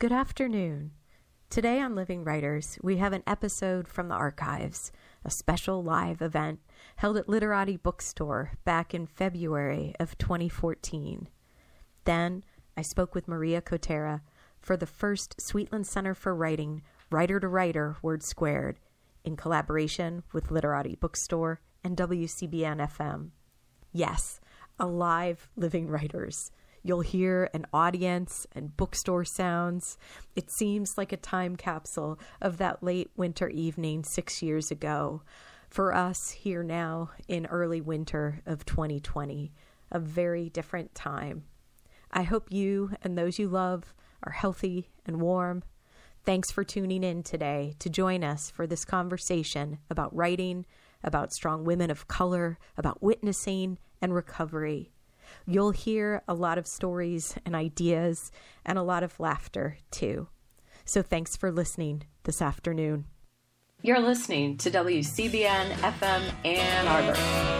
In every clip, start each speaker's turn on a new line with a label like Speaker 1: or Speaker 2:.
Speaker 1: Good afternoon. Today on Living Writers, we have an episode from the archives, a special live event held at Literati Bookstore back in February of 2014. Then I spoke with Maria Cotera for the first Sweetland Center for Writing Writer to Writer Word Squared in collaboration with Literati Bookstore and WCBN FM. Yes, a live Living Writers. You'll hear an audience and bookstore sounds. It seems like a time capsule of that late winter evening six years ago. For us here now in early winter of 2020, a very different time. I hope you and those you love are healthy and warm. Thanks for tuning in today to join us for this conversation about writing, about strong women of color, about witnessing and recovery. You'll hear a lot of stories and ideas and a lot of laughter too. So thanks for listening this afternoon.
Speaker 2: You're listening to WCBN FM Ann Arbor.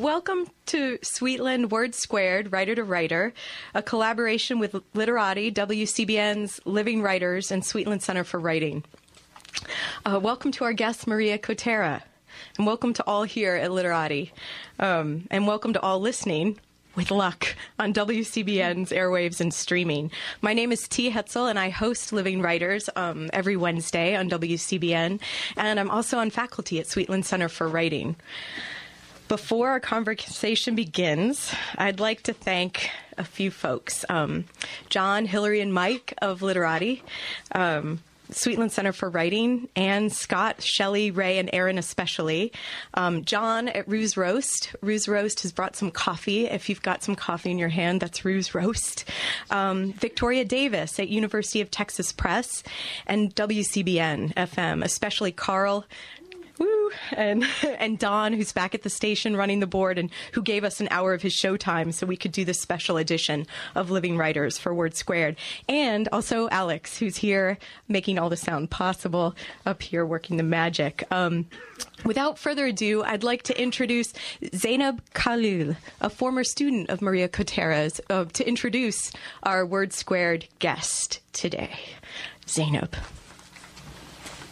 Speaker 2: Welcome to Sweetland Word Squared, Writer to Writer, a collaboration with Literati, WCBN's Living Writers, and Sweetland Center for Writing. Uh, welcome to our guest, Maria Cotera, and welcome to all here at Literati, um, and welcome to all listening with luck on WCBN's airwaves and streaming. My name is T. Hetzel, and I host Living Writers um, every Wednesday on WCBN, and I'm also on faculty at Sweetland Center for Writing. Before our conversation begins, I'd like to thank a few folks um, John, Hillary, and Mike of Literati. Um, Sweetland Center for Writing, and Scott, Shelley, Ray, and Aaron especially. Um, John at Roos Roast. Roos Roast has brought some coffee. If you've got some coffee in your hand, that's Roos Roast. Um, Victoria Davis at University of Texas Press, and WCBN FM, especially Carl, Woo! And and Don, who's back at the station running the board, and who gave us an hour of his showtime so we could do this special edition of Living Writers for Word Squared, and also Alex, who's here making all the sound possible up here, working the magic. Um, Without further ado, I'd like to introduce Zainab Khalil, a former student of Maria Cotera's, uh, to introduce our Word Squared guest today. Zainab.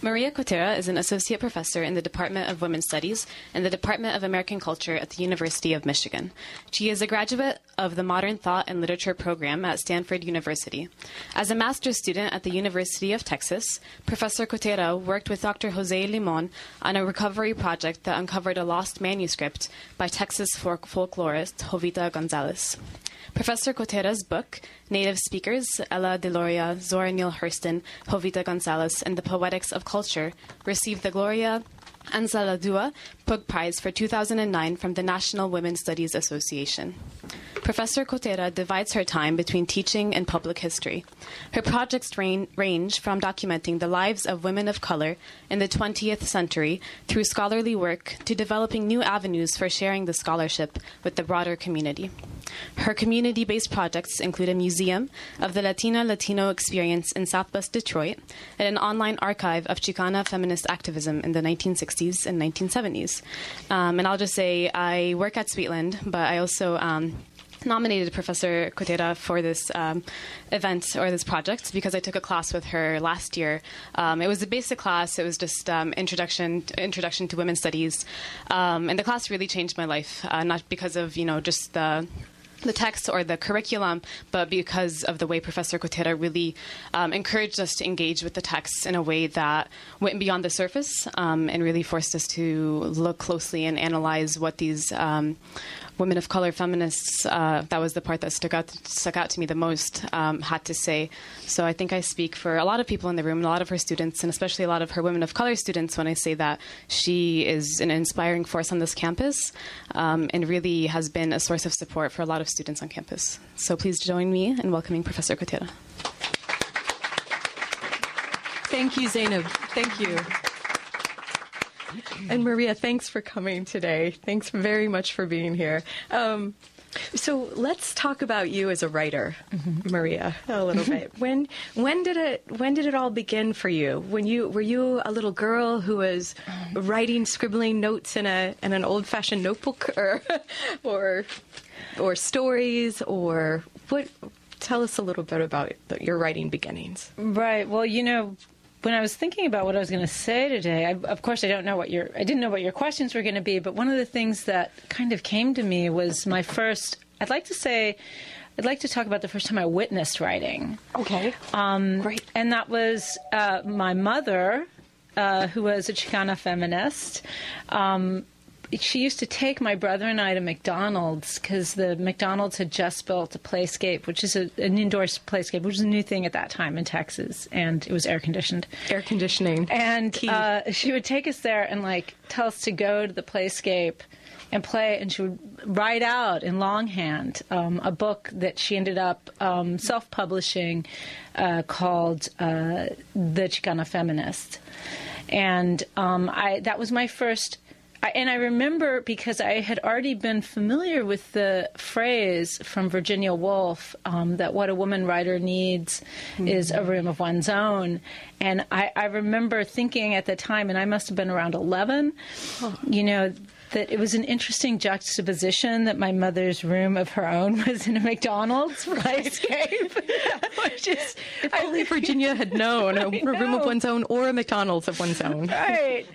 Speaker 3: Maria Cotera is an associate professor in the Department of Women's Studies and the Department of American Culture at the University of Michigan. She is a graduate of the Modern Thought and Literature program at Stanford University. As a master's student at the University of Texas, Professor Cotera worked with Dr. Jose Limon on a recovery project that uncovered a lost manuscript by Texas folk- folklorist Jovita Gonzalez. Professor Cotera's book, Native Speakers, Ella Deloria, Zora Neale Hurston, Jovita Gonzalez, and the Poetics of Culture, received the Gloria Anzaldúa Book Prize for 2009 from the National Women's Studies Association. Professor Cotera divides her time between teaching and public history. Her projects rain, range from documenting the lives of women of color in the 20th century through scholarly work to developing new avenues for sharing the scholarship with the broader community. Her community based projects include a museum of the Latina Latino experience in Southwest Detroit and an online archive of Chicana feminist activism in the 1960s and 1970s. Um, and I'll just say I work at Sweetland, but I also um, nominated Professor Cotera for this um, event or this project because I took a class with her last year. Um, it was a basic class. It was just um, introduction introduction to women's studies, um, and the class really changed my life. Uh, not because of you know just the the text or the curriculum, but because of the way Professor Cotera really um, encouraged us to engage with the text in a way that went beyond the surface um, and really forced us to look closely and analyze what these um, women of color feminists, uh, that was the part that stuck out stuck out to me the most, um, had to say. So I think I speak for a lot of people in the room, a lot of her students, and especially a lot of her women of color students when I say that she is an inspiring force on this campus um, and really has been a source of support for a lot of students on campus. So please join me in welcoming Professor Cotera.
Speaker 2: Thank you, Zainab. Thank you. And Maria, thanks for coming today. Thanks very much for being here. Um, so let's talk about you as a writer, mm-hmm. Maria, a little bit. When when did it when did it all begin for you? When you were you a little girl who was writing, scribbling notes in a in an old fashioned notebook, or or or stories, or what? Tell us a little bit about your writing beginnings.
Speaker 4: Right. Well, you know, when I was thinking about what I was going to say today, I, of course, I don't know what your I didn't know what your questions were going to be, but one of the things that kind of came to me was my first. I'd like to say. I'd like to talk about the first time I witnessed writing.
Speaker 2: Okay.
Speaker 4: Um, Great. And that was uh, my mother, uh, who was a Chicana feminist. Um, she used to take my brother and I to McDonald's because the McDonald's had just built a playscape, which is a, an indoor playscape, which was a new thing at that time in Texas, and it was air conditioned.
Speaker 2: Air conditioning.
Speaker 4: And uh, she would take us there and like tell us to go to the playscape and play, and she would write out in longhand um, a book that she ended up um, self-publishing uh, called uh, "The Chicana Feminist," and um, I that was my first and I remember because I had already been familiar with the phrase from Virginia Woolf um, that what a woman writer needs mm-hmm. is a room of one's own. And I, I, remember thinking at the time, and I must have been around 11, oh. you know, that it was an interesting juxtaposition that my mother's room of her own was in a McDonald's playscape.
Speaker 2: Which is, if only Virginia had known a room of one's own or a McDonald's of one's own.
Speaker 4: Right.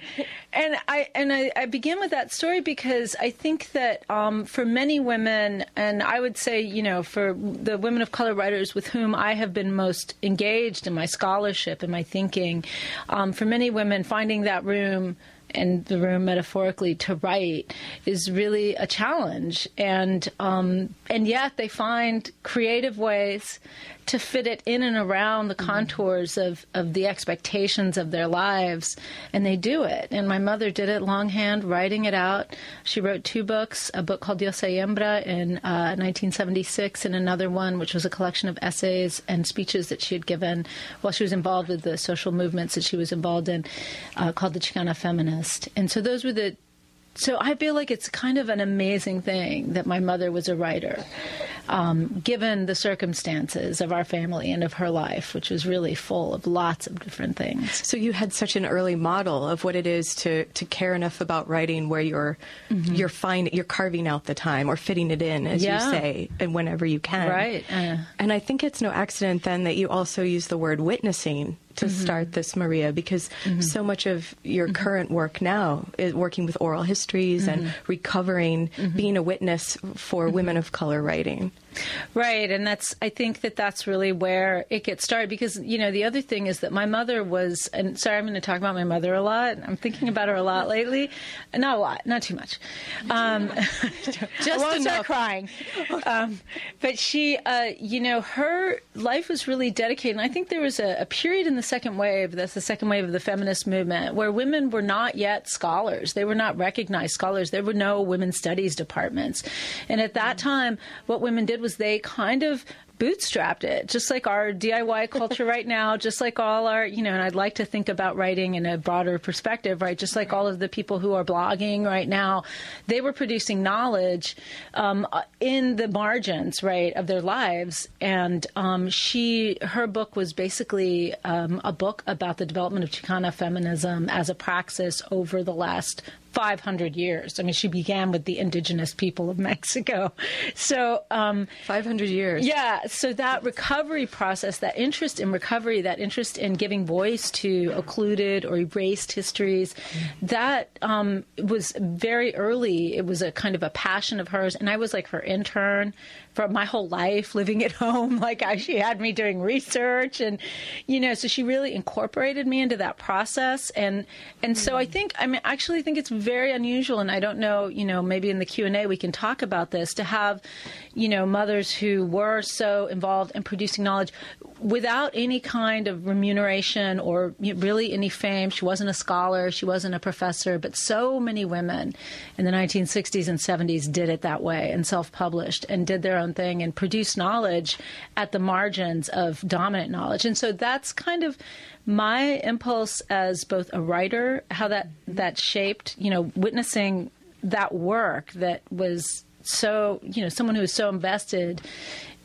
Speaker 4: And I and I, I begin with that story because I think that um, for many women, and I would say, you know, for the women of color writers with whom I have been most engaged in my scholarship and my thinking, um, for many women, finding that room and the room metaphorically to write is really a challenge. And um, and yet they find creative ways to fit it in and around the mm-hmm. contours of, of the expectations of their lives, and they do it. And my mother did it longhand, writing it out. She wrote two books a book called Diosa y Hembra in uh, 1976, and another one, which was a collection of essays and speeches that she had given while she was involved with the social movements that she was involved in, uh, called the Chicana Feminist. And so those were the so I feel like it's kind of an amazing thing that my mother was a writer um, given the circumstances of our family and of her life, which was really full of lots of different things.
Speaker 2: So you had such an early model of what it is to, to care enough about writing, where you're mm-hmm. you're fine, you're carving out the time or fitting it in, as yeah. you say, and whenever you can.
Speaker 4: Right. Uh,
Speaker 2: and I think it's no accident then that you also use the word witnessing to mm-hmm. start this, Maria, because mm-hmm. so much of your mm-hmm. current work now is working with oral histories and mm-hmm. recovering, mm-hmm. being a witness for mm-hmm. women of color writing.
Speaker 4: Right, and that's I think that that's really where it gets started because you know the other thing is that my mother was and sorry I'm going to talk about my mother a lot. I'm thinking about her a lot lately. Not a lot, not too much. Um,
Speaker 2: Just I
Speaker 4: start crying. Um, but she, uh, you know, her life was really dedicated. And I think there was a, a period in the second wave. That's the second wave of the feminist movement where women were not yet scholars. They were not recognized scholars. There were no women's studies departments, and at that time, what women did was they kind of bootstrapped it, just like our DIY culture right now, just like all our, you know, and I'd like to think about writing in a broader perspective, right? Just like all of the people who are blogging right now, they were producing knowledge um, in the margins, right, of their lives. And um, she, her book was basically um, a book about the development of Chicana feminism as a praxis over the last 500 years. I mean, she began with the indigenous people of Mexico. So, um,
Speaker 2: 500 years.
Speaker 4: Yeah. So, that recovery process, that interest in recovery, that interest in giving voice to occluded or erased histories, that um, was very early. It was a kind of a passion of hers. And I was like her intern for my whole life living at home. Like I, she had me doing research, and you know, so she really incorporated me into that process. And and so I mm. think I mean, I actually think it's very unusual, and I don't know, you know, maybe in the Q and A we can talk about this to have, you know, mothers who were so so involved in producing knowledge without any kind of remuneration or really any fame. She wasn't a scholar, she wasn't a professor, but so many women in the 1960s and 70s did it that way and self published and did their own thing and produced knowledge at the margins of dominant knowledge. And so that's kind of my impulse as both a writer, how that, that shaped, you know, witnessing that work that was so you know someone who was so invested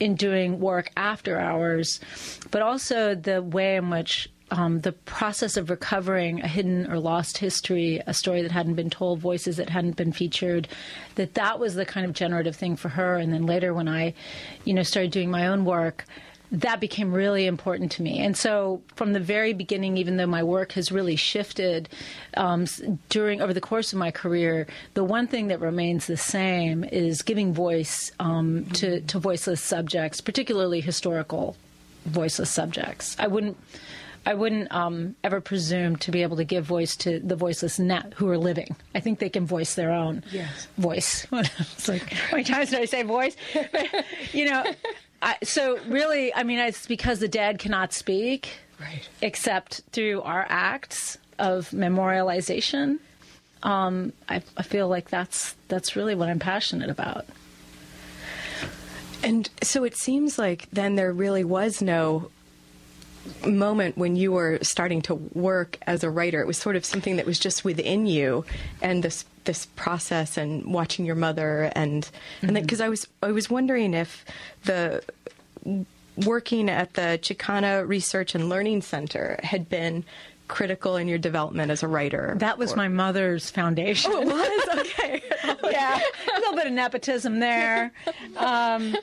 Speaker 4: in doing work after hours, but also the way in which um, the process of recovering a hidden or lost history, a story that hadn't been told, voices that hadn't been featured, that that was the kind of generative thing for her. And then later, when I, you know, started doing my own work, that became really important to me. And so, from the very beginning, even though my work has really shifted um, during over the course of my career, the one thing that remains the same is giving voice um, to, to voiceless subjects, particularly historical voiceless subjects. I wouldn't. I wouldn't um, ever presume to be able to give voice to the voiceless net who are living. I think they can voice their own
Speaker 2: yes.
Speaker 4: voice. it's like, how many times did I say voice? you know, I, so really, I mean, it's because the dead cannot speak,
Speaker 2: right.
Speaker 4: except through our acts of memorialization. Um, I, I feel like that's that's really what I'm passionate about.
Speaker 2: And so it seems like then there really was no moment when you were starting to work as a writer. It was sort of something that was just within you, and this this process and watching your mother and mm-hmm. and because I was I was wondering if the working at the Chicana Research and Learning Center had been critical in your development as a writer?
Speaker 4: That was or... my mother's foundation.
Speaker 2: Oh, it was? Okay.
Speaker 4: Yeah, a little bit of nepotism there. Um,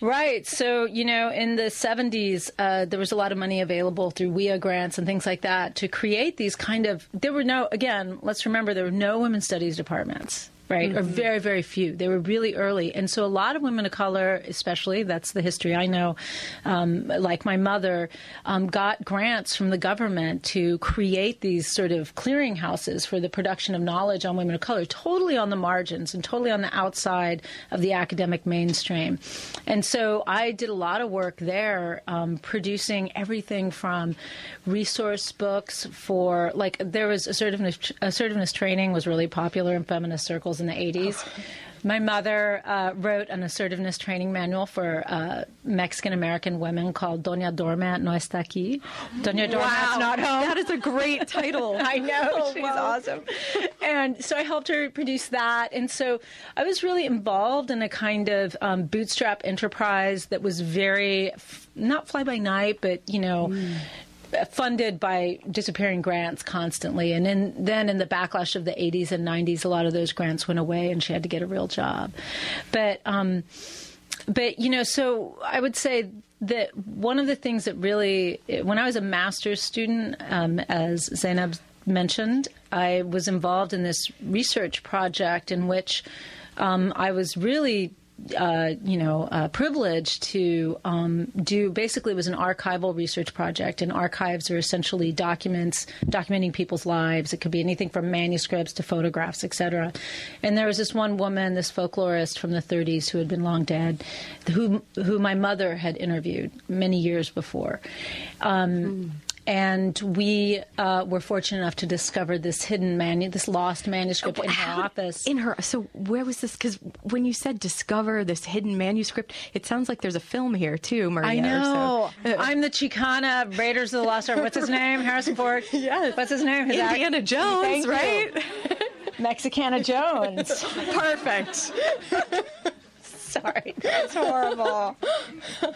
Speaker 4: right. So, you know, in the 70s, uh, there was a lot of money available through WEEA grants and things like that to create these kind of. There were no, again, let's remember, there were no women's studies departments right? Mm-hmm. Or very, very few. They were really early. And so a lot of women of color, especially, that's the history I know, um, like my mother, um, got grants from the government to create these sort of clearinghouses for the production of knowledge on women of color, totally on the margins and totally on the outside of the academic mainstream. And so I did a lot of work there, um, producing everything from resource books for, like, there was assertiveness, assertiveness training was really popular in feminist circles in the 80s. My mother uh, wrote an assertiveness training manual for uh, Mexican American women called Doña Doormat no está aquí. Doña Doormat wow. not home.
Speaker 2: That is a great title.
Speaker 4: I know. Oh, she's wow. awesome. And so I helped her produce that. And so I was really involved in a kind of um, bootstrap enterprise that was very, not fly by night, but, you know, mm funded by disappearing grants constantly. And in, then in the backlash of the 80s and 90s, a lot of those grants went away and she had to get a real job. But, um, but you know, so I would say that one of the things that really, when I was a master's student, um, as Zainab mentioned, I was involved in this research project in which um, I was really uh, you know, uh, privilege to um, do. Basically, it was an archival research project, and archives are essentially documents documenting people's lives. It could be anything from manuscripts to photographs, etc. And there was this one woman, this folklorist from the 30s, who had been long dead, who who my mother had interviewed many years before. Um, mm and we uh, were fortunate enough to discover this hidden manu- this lost manuscript in her office.
Speaker 2: In her, so where was this? Because when you said discover this hidden manuscript, it sounds like there's a film here too, Maria.
Speaker 4: I know. So. I'm the Chicana Raiders of the Lost Ark. What's his name? Harrison Ford.
Speaker 2: Yes.
Speaker 4: What's his name?
Speaker 2: His Indiana act- Jones, right?
Speaker 4: Mexicana Jones.
Speaker 2: Perfect.
Speaker 4: Sorry, that's horrible.
Speaker 2: but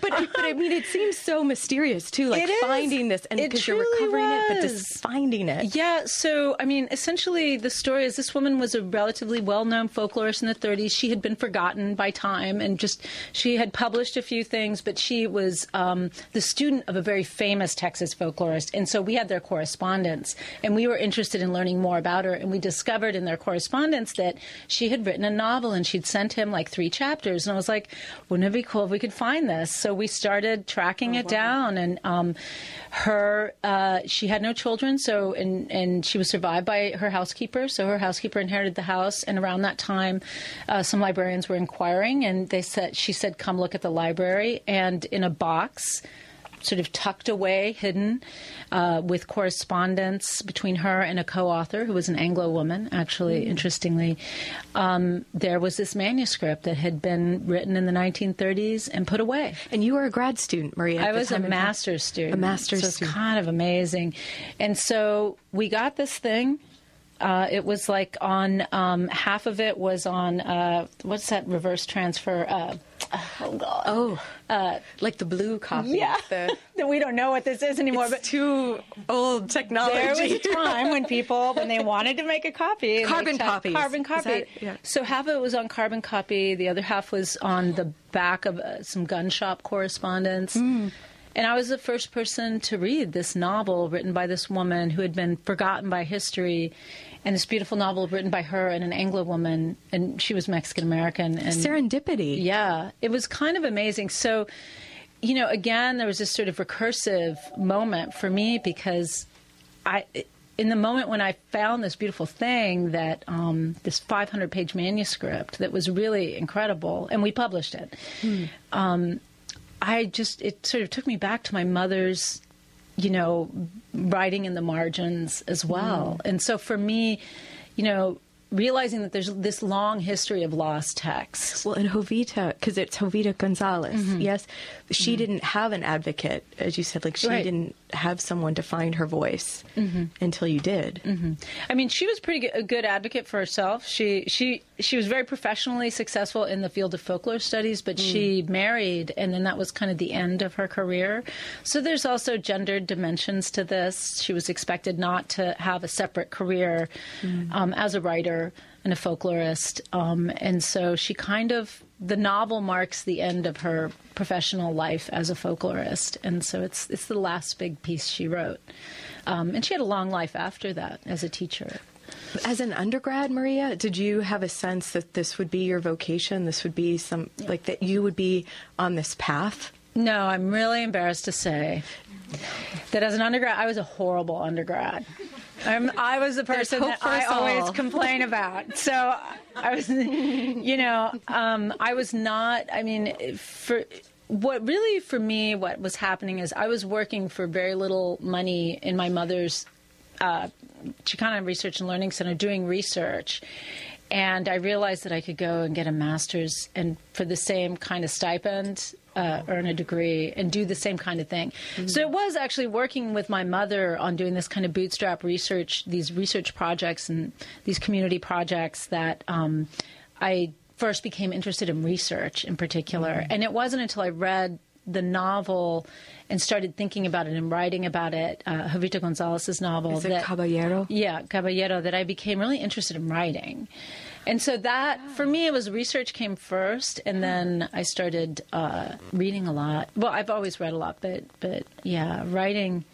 Speaker 2: but I mean, it seems so mysterious too, like finding this and because you're recovering was. it, but just finding it.
Speaker 4: Yeah. So I mean, essentially, the story is this woman was a relatively well-known folklorist in the 30s. She had been forgotten by time, and just she had published a few things, but she was um, the student of a very famous Texas folklorist, and so we had their correspondence, and we were interested in learning more about her, and we discovered in their correspondence that she had written a novel, and she'd sent him like three chapters. And I was like, wouldn't it be cool if we could find this? So we started tracking it down. And um, her, uh, she had no children, so and and she was survived by her housekeeper. So her housekeeper inherited the house. And around that time, uh, some librarians were inquiring, and they said she said, "Come look at the library." And in a box sort of tucked away, hidden, uh, with correspondence between her and a co-author who was an Anglo woman. Actually, interestingly, um, there was this manuscript that had been written in the 1930s and put away.
Speaker 2: And you were a grad student, Maria.
Speaker 4: I was a master's student.
Speaker 2: A master's
Speaker 4: so it's
Speaker 2: student.
Speaker 4: kind of amazing. And so we got this thing. Uh, it was like on um, half of it was on uh, what's that reverse transfer? Uh, oh God!
Speaker 2: Oh, like the blue copy.
Speaker 4: yeah,
Speaker 2: The,
Speaker 4: we don't know what this is anymore.
Speaker 2: it's
Speaker 4: but
Speaker 2: too old technology.
Speaker 4: there was a time when people, when they wanted to make a copy,
Speaker 2: Carbon copy.
Speaker 4: Carbon copy.
Speaker 2: that- yeah.
Speaker 4: So half of it was on carbon copy. The other half was on the back of uh, some gun shop correspondence.
Speaker 2: Hmm.
Speaker 4: And I was the first person to read this novel written by this woman who had been forgotten by history, and this beautiful novel written by her and an Anglo woman, and she was Mexican American. And
Speaker 2: Serendipity.
Speaker 4: yeah, it was kind of amazing. So, you know, again, there was this sort of recursive moment for me because I, in the moment when I found this beautiful thing that um, this 500 page manuscript that was really incredible, and we published it. Um, I just it sort of took me back to my mother's, you know, writing in the margins as well. Mm. And so for me, you know, realizing that there's this long history of lost texts.
Speaker 2: Well, and Jovita, because it's Jovita Gonzalez,
Speaker 4: Mm-hmm.
Speaker 2: yes, she didn't have an advocate, as you said. Like she
Speaker 4: Right.
Speaker 2: didn't have someone to find her voice
Speaker 4: Mm-hmm.
Speaker 2: until you did.
Speaker 4: I mean, she was pretty good, a good advocate for herself. She she she was very professionally successful in the field of folklore studies, but she married, and then that was kind of the end of her career. So there's also gendered dimensions to this. She was expected not to have a separate career um, as a writer and a folklorist, um, and so she kind of the novel marks the end of her professional life as a folklorist, and so it's it's the last big piece she wrote. Um, and she had a long life after that as a teacher.
Speaker 2: As an undergrad, Maria, did you have a sense that this would be your vocation? This would be some, like that you would be on this path?
Speaker 4: No, I'm really embarrassed to say that as an undergrad, I was a horrible undergrad. I'm, I was the person that I
Speaker 2: us all.
Speaker 4: always complain about. So I was, you know, um, I was not. I mean, for what really for me, what was happening is I was working for very little money in my mother's uh, Chicana Research and Learning Center doing research. And I realized that I could go and get a master's and for the same kind of stipend, uh, earn a degree and do the same kind of thing. So it was actually working with my mother on doing this kind of bootstrap research, these research projects and these community projects that um, I first became interested in research in particular. And it wasn't until I read the novel and started thinking about it and writing about it, uh, Jovita Gonzalez's novel.
Speaker 2: Is it
Speaker 4: that-
Speaker 2: Caballero?
Speaker 4: yeah, Caballero, that I became really interested in writing. And so that, for me, it was research came first, and then I started uh, reading a lot. Well, I've always read a lot, but but yeah, writing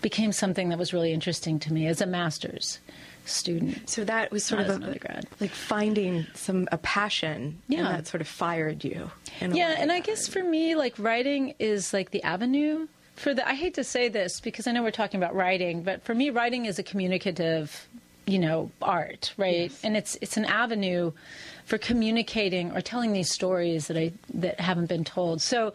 Speaker 4: became something that was really interesting to me as a master's student.
Speaker 2: So that was sort of a,
Speaker 4: undergrad.
Speaker 2: like finding some a passion,
Speaker 4: Yeah.
Speaker 2: and that sort of fired you. in
Speaker 4: Yeah, and I guess for me, like writing is like the avenue for the. I hate to say this because I know we're talking about writing, but for me, writing is a communicative, you know, art, right? And it's it's an avenue for communicating or telling these stories that I that haven't been told. So.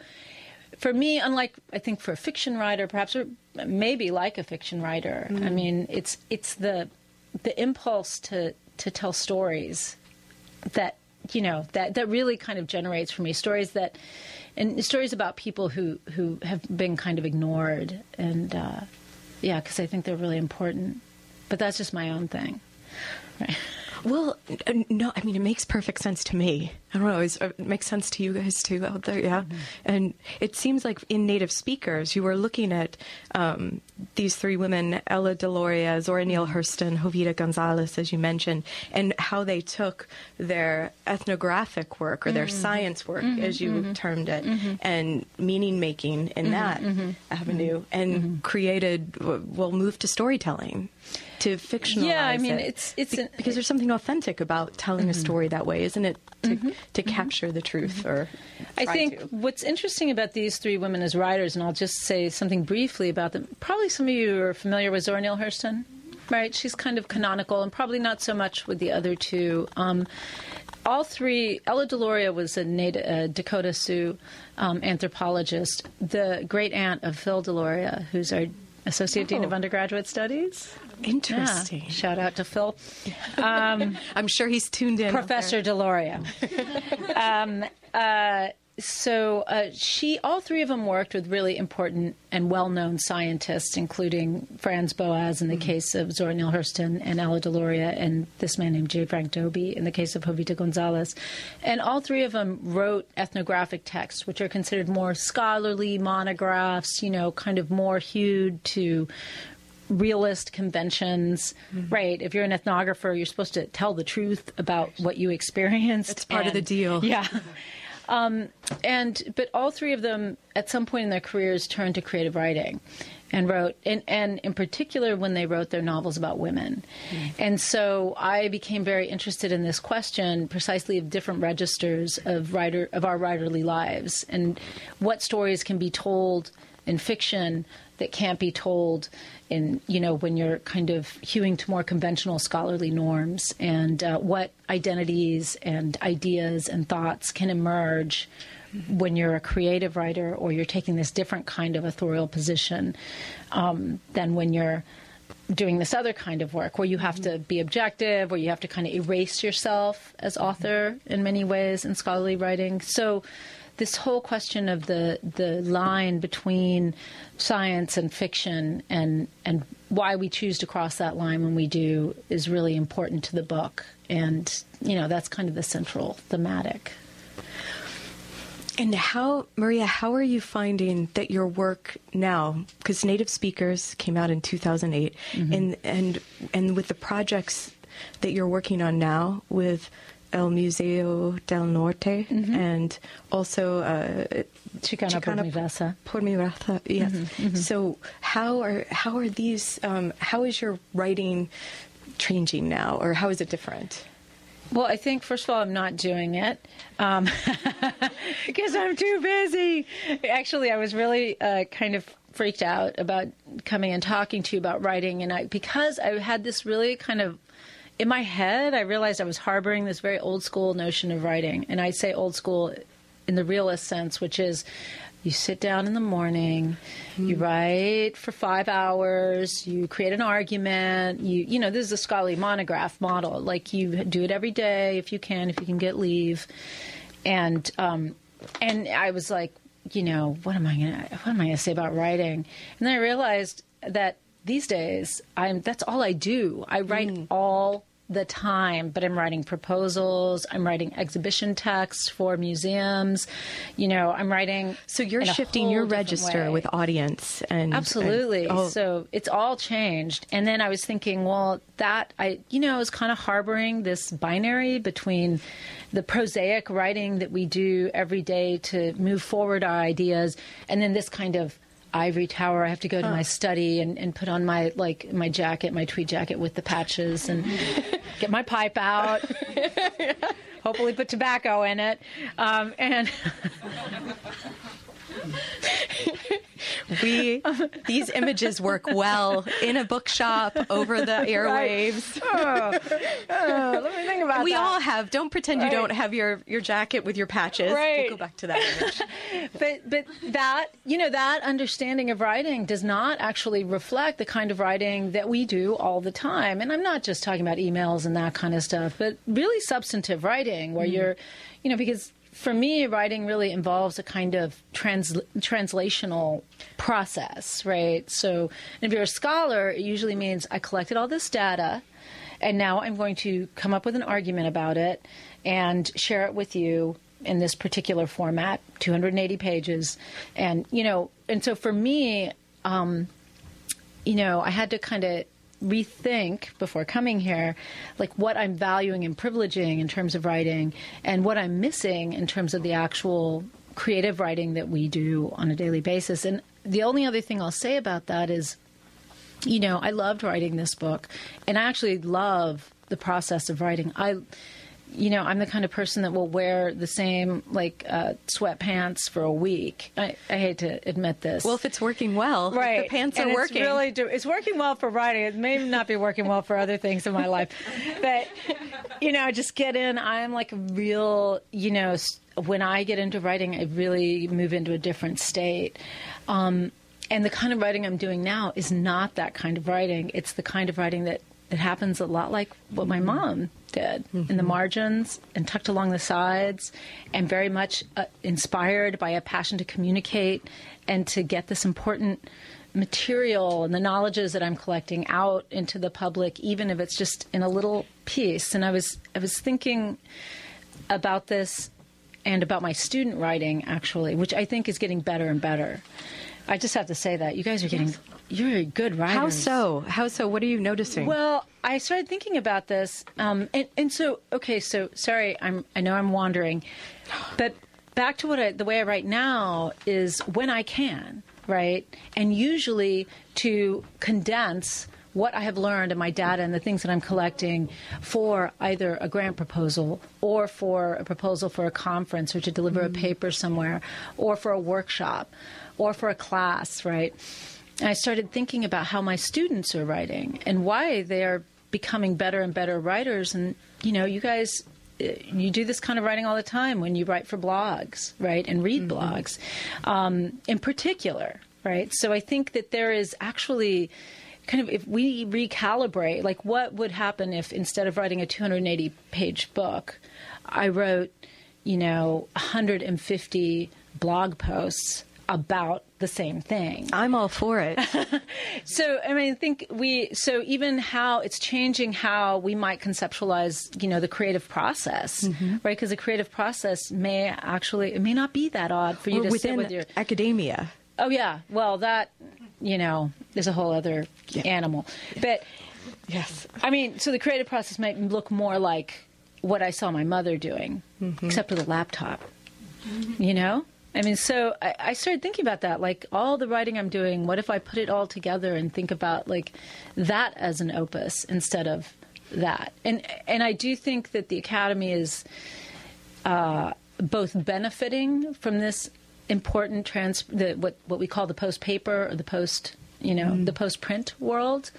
Speaker 4: For me, unlike I think for a fiction writer, perhaps or maybe like a fiction writer, I mm. mean, it's it's the the impulse to to tell stories that you know that that really kind of generates for me stories that and stories about people who who have been kind of ignored and uh, yeah because I think they're really important. But that's just my own thing. Right
Speaker 2: Well, no, I mean it makes perfect sense to me. I don't know, uh, it makes sense to you guys too out there, yeah. Mm-hmm. And it seems like in native speakers, you were looking at um, these three women: Ella Deloria, Zora Neale mm-hmm. Hurston, Jovita Gonzalez, as you mentioned, and how they took their ethnographic work or their mm-hmm. science work, as you termed it, and meaning making in that avenue, and created, well, moved to storytelling. To fictionalize
Speaker 4: Yeah, I mean,
Speaker 2: it.
Speaker 4: it's- it's
Speaker 2: Be-
Speaker 4: an-
Speaker 2: because there's something authentic about telling a story that way, isn't it? To, to capture the truth, or
Speaker 4: I think
Speaker 2: to.
Speaker 4: what's interesting about these three women as writers, and I'll just say something briefly about them. Probably some of you are familiar with Zora Neale Hurston, right? She's kind of canonical, and probably not so much with the other two. Um, all three, Ella Deloria was a Native, uh, Dakota Sioux um, anthropologist, the great aunt of Phil Deloria, who's our Associate Dean of
Speaker 2: Oh.
Speaker 4: Undergraduate Studies.
Speaker 2: interesting.
Speaker 4: Yeah. Shout out to Phil.
Speaker 2: I'm sure he's tuned in.
Speaker 4: Professor Deloria. um, uh, so uh, she, all three of them worked with really important and well-known scientists, including Franz Boas in the case of Zora Neale Hurston and Ella Deloria, and this man named J. Frank Dobie in the case of Jovita Gonzalez. And all three of them wrote ethnographic texts, which are considered more scholarly monographs, you know, kind of more hewed to realist conventions, right? If you're an ethnographer, you're supposed to tell the truth about what you experienced.
Speaker 2: It's part of the deal.
Speaker 4: Yeah. Um, and but all three of them at some point in their careers turned to creative writing and wrote and, and in particular when they wrote their novels about women. And so i became very interested in this question precisely of different registers of writer of our writerly lives and what stories can be told in fiction that can't be told in you know when you're kind of hewing to more conventional scholarly norms and uh, what identities and ideas and thoughts can emerge when you're a creative writer or you're taking this different kind of authorial position um, than when you're doing this other kind of work where you have to be objective, where you have to kind of erase yourself as author in many ways in scholarly writing. So this whole question of the the line between science and fiction and and why we choose to cross that line when we do is really important to the book. And you know, that's kind of the central thematic.
Speaker 2: And how, Maria, how are you finding that your work now, because Native Speakers came out in 2008, mm-hmm. and, and, and with the projects that you're working on now with El Museo del Norte and also uh,
Speaker 4: Chicana por mi raza.
Speaker 2: Por mi raza, yes. So how are how are these? Um, how is your writing changing now, or how is it different?
Speaker 4: Well, I think first of all, I'm not doing it um, because I'm too busy. Actually, I was really uh, kind of freaked out about coming and talking to you about writing, and I because I had this really kind of in my head, I realized I was harboring this very old school notion of writing, and I say old school in the realist sense, which is you sit down in the morning, you write for five hours, you create an argument. You you know this is a scholarly monograph model. Like you do it every day if you can, if you can get leave, and um, and I was like, you know, what am I gonna what am I gonna say about writing? And then I realized that these days I'm that's all I do. I write all the time, but I'm writing proposals, I'm writing exhibition texts for museums, you know, I'm writing
Speaker 2: So you're shifting your register
Speaker 4: way.
Speaker 2: with audience and
Speaker 4: Absolutely.
Speaker 2: and- oh,
Speaker 4: So it's all changed. And then I was thinking, well, that I, you know, I was kind of harboring this binary between the prosaic writing that we do every day to move forward our ideas, and then this kind of ivory tower. I have to go to my study and, and put on my like my jacket, my tweed jacket with the patches, and get my pipe out. Hopefully, put tobacco in it, um, and
Speaker 2: we these images work well in a bookshop over the airwaves.
Speaker 4: Oh, oh, let me think about
Speaker 2: we
Speaker 4: that.
Speaker 2: all have. Don't pretend you don't have your your jacket with your patches.
Speaker 4: Right.
Speaker 2: We'll go back to that image.
Speaker 4: but but that you know that understanding of writing does not actually reflect the kind of writing that we do all the time and i'm not just talking about emails and that kind of stuff but really substantive writing where mm. you're you know because for me writing really involves a kind of trans- translational process right so if you're a scholar it usually means i collected all this data and now I'm going to come up with an argument about it and share it with you in this particular format, 280 pages. And, you know, and so for me, um, you know, I had to kind of rethink before coming here, like what I'm valuing and privileging in terms of writing and what I'm missing in terms of the actual creative writing that we do on a daily basis. And the only other thing I'll say about that is you know, I loved writing this book, and I actually love the process of writing. I you know, I'm the kind of person that will wear the same like uh, sweatpants for a week. I, I, hate to admit this.
Speaker 2: Well, if it's working well,
Speaker 4: right?
Speaker 2: the pants
Speaker 4: and
Speaker 2: are
Speaker 4: it's
Speaker 2: working.
Speaker 4: Really, do, it's working well for writing. It may not be working well for other things in my life, but you know, I just get in. I'm like a real, you know, when I get into writing, I really move into a different state. Um, and the kind of writing I'm doing now is not that kind of writing. It's the kind of writing that it happens a lot like what my mom did mm-hmm. in the margins and tucked along the sides, and very much uh, inspired by a passion to communicate and to get this important material and the knowledges that I'm collecting out into the public, even if it's just in a little piece. And I was I was thinking about this and about my student writing actually, which I think is getting better and better. I just have to say that you guys are getting you're a good writer.
Speaker 2: How so? How so? What are you noticing?
Speaker 4: Well, I started thinking about this, um, and, and so okay. So sorry, I'm I know I'm wandering, but back to what I, the way I write now is when I can, right, and usually to condense what I have learned and my data and the things that I'm collecting for either a grant proposal or for a proposal for a conference or to deliver mm-hmm. a paper somewhere or for a workshop or for a class, right? I started thinking about how my students are writing and why they are becoming better and better writers. And, you know, you guys, uh, you do this kind of writing all the time when you write for blogs, right? And read mm-hmm. blogs um, in particular, right? So I think that there is actually kind of if we recalibrate, like what would happen if instead of writing a 280 page book, I wrote, you know, 150 blog posts about the same thing.
Speaker 2: I'm all for it.
Speaker 4: so, I mean, I think we, so even how it's changing how we might conceptualize, you know, the creative process, mm-hmm. right? Because the creative process may actually, it may not be that odd for you
Speaker 2: or
Speaker 4: to
Speaker 2: within
Speaker 4: sit with your.
Speaker 2: academia.
Speaker 4: Oh, yeah. Well, that, you know, is a whole other yeah. animal. Yeah. But,
Speaker 2: yes.
Speaker 4: I mean, so the creative process might look more like what I saw my mother doing, mm-hmm. except with a laptop, you know? I mean, so I, I, started thinking about that. Like all the writing I'm doing, what if I put it all together and think about like that as an opus instead of that? And and I do think that the Academy is uh, both benefiting from this important trans the, what what we call the post paper or the post you know, mm. the post print world.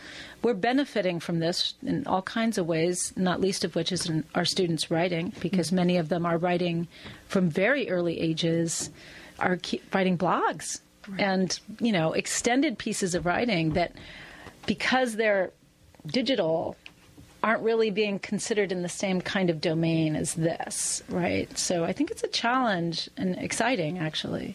Speaker 4: We're benefiting from this in all kinds of ways, not least of which is in our students' writing, because mm. many of them are writing from very early ages, are writing blogs right. and, you know, extended pieces of writing that, because they're digital, aren't really being considered in the same kind of domain as this, right? So I think it's a challenge and exciting, actually.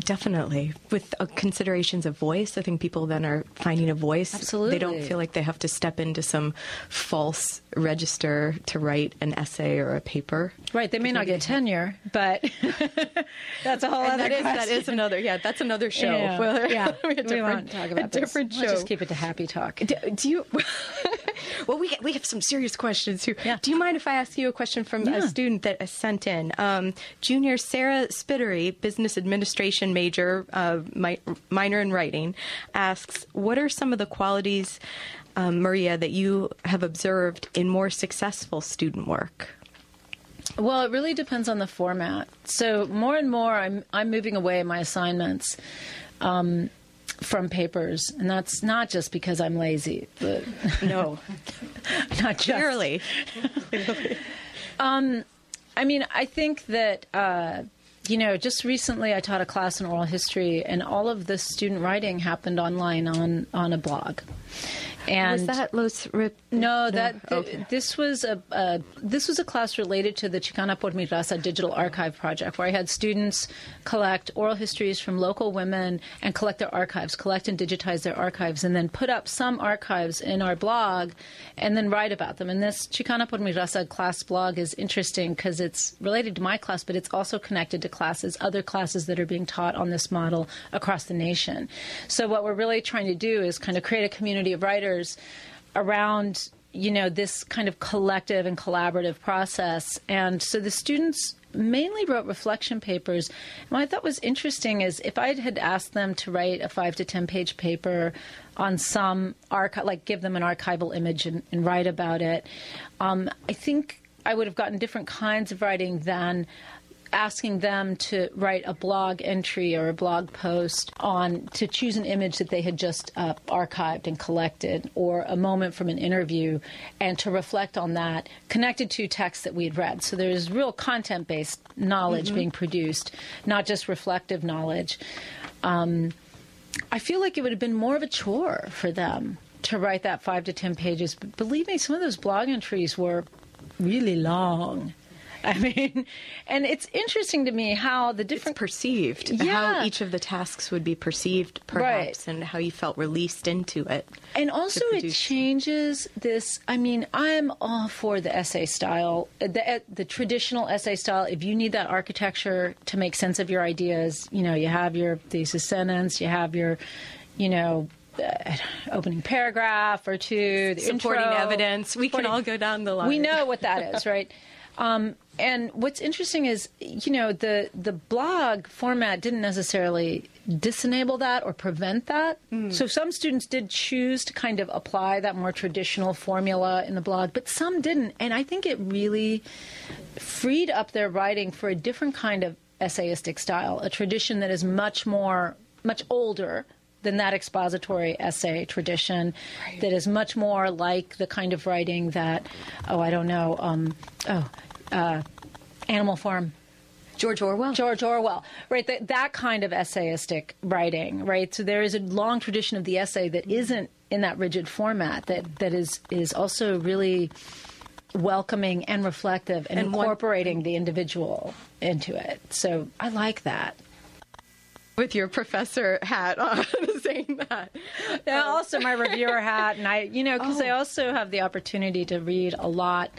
Speaker 2: Definitely. With uh, considerations of voice, I think people then are finding a voice.
Speaker 4: Absolutely.
Speaker 2: They don't feel like they have to step into some false register to write an essay or a paper.
Speaker 4: Right. They may not get tenure, but that's a whole
Speaker 2: and
Speaker 4: other
Speaker 2: that is, that is another, yeah, that's another show. Yeah.
Speaker 4: Well, yeah. we won't talk about
Speaker 2: a this. different show. Let's
Speaker 4: just keep it to happy talk.
Speaker 2: Do, do you, well, we, we have some serious questions here.
Speaker 4: Yeah.
Speaker 2: Do you mind if I ask you a question from
Speaker 4: yeah.
Speaker 2: a student that I sent in? Um, junior Sarah Spittery, business administration major, uh, my, minor in writing, asks, "What are some of the qualities, um, Maria, that you have observed in more successful student work?"
Speaker 4: Well, it really depends on the format. So more and more, I'm I'm moving away my assignments. Um, from papers, and that's not just because I'm lazy, but
Speaker 2: no,
Speaker 4: not just.
Speaker 2: Clearly.
Speaker 4: um, I mean, I think that uh, you know, just recently I taught a class in oral history, and all of the student writing happened online on on a blog. And
Speaker 2: was that Los Rip?
Speaker 4: No, that th- okay. this was a uh, this was a class related to the Chicana por mi Raza digital archive project, where I had students collect oral histories from local women and collect their archives, collect and digitize their archives, and then put up some archives in our blog, and then write about them. And this Chicana por mi Raza class blog is interesting because it's related to my class, but it's also connected to classes, other classes that are being taught on this model across the nation. So what we're really trying to do is kind of create a community of writers around you know, this kind of collective and collaborative process. And so the students mainly wrote reflection papers. And what I thought was interesting is if I had asked them to write a five to 10 page paper on some archive, like give them an archival image and, and write about it, um, I think I would have gotten different kinds of writing than asking them to write a blog entry or a blog post on to choose an image that they had just uh, archived and collected or a moment from an interview and to reflect on that connected to texts that we had read. So there's real content based knowledge being produced not just reflective knowledge. Um, i feel like it would have been more of a chore for them to write that five to ten pages. But believe me some of those blog entries were really long I mean, and it's interesting to me how the different
Speaker 2: perceived
Speaker 4: Yeah.
Speaker 2: how each of the tasks would be perceived perhaps and how you felt released into it
Speaker 4: And also, it changes this. I mean, I'm all for the essay style, the the traditional essay style. If you need that architecture to make sense of your ideas, you know, you have your thesis sentence, you have your, you know. Uh, opening paragraph or two, the
Speaker 2: Supporting
Speaker 4: intro,
Speaker 2: evidence. We can all go down the line.
Speaker 4: We know what that is, right? Um, and what's interesting is, you know, the the blog format didn't necessarily disenable that or prevent that. So some students did choose to kind of apply that more traditional formula in the blog, but some didn't. And I think it really freed up their writing for a different kind of essayistic style, a tradition that is much more, much older than that expository essay tradition, that is much more like the kind of writing that, oh, I don't know, um, oh, uh, Animal Farm.
Speaker 2: George Orwell
Speaker 4: George Orwell, right? That, that kind of essayistic writing, right? So there is a long tradition of the essay that isn't in that rigid format. That that is is also really welcoming and reflective and,
Speaker 2: And one-
Speaker 4: incorporating the individual into it. So I like that.
Speaker 2: with your professor hat on saying that
Speaker 4: And also my reviewer hat, and I, you know, because I also have the opportunity to read a lot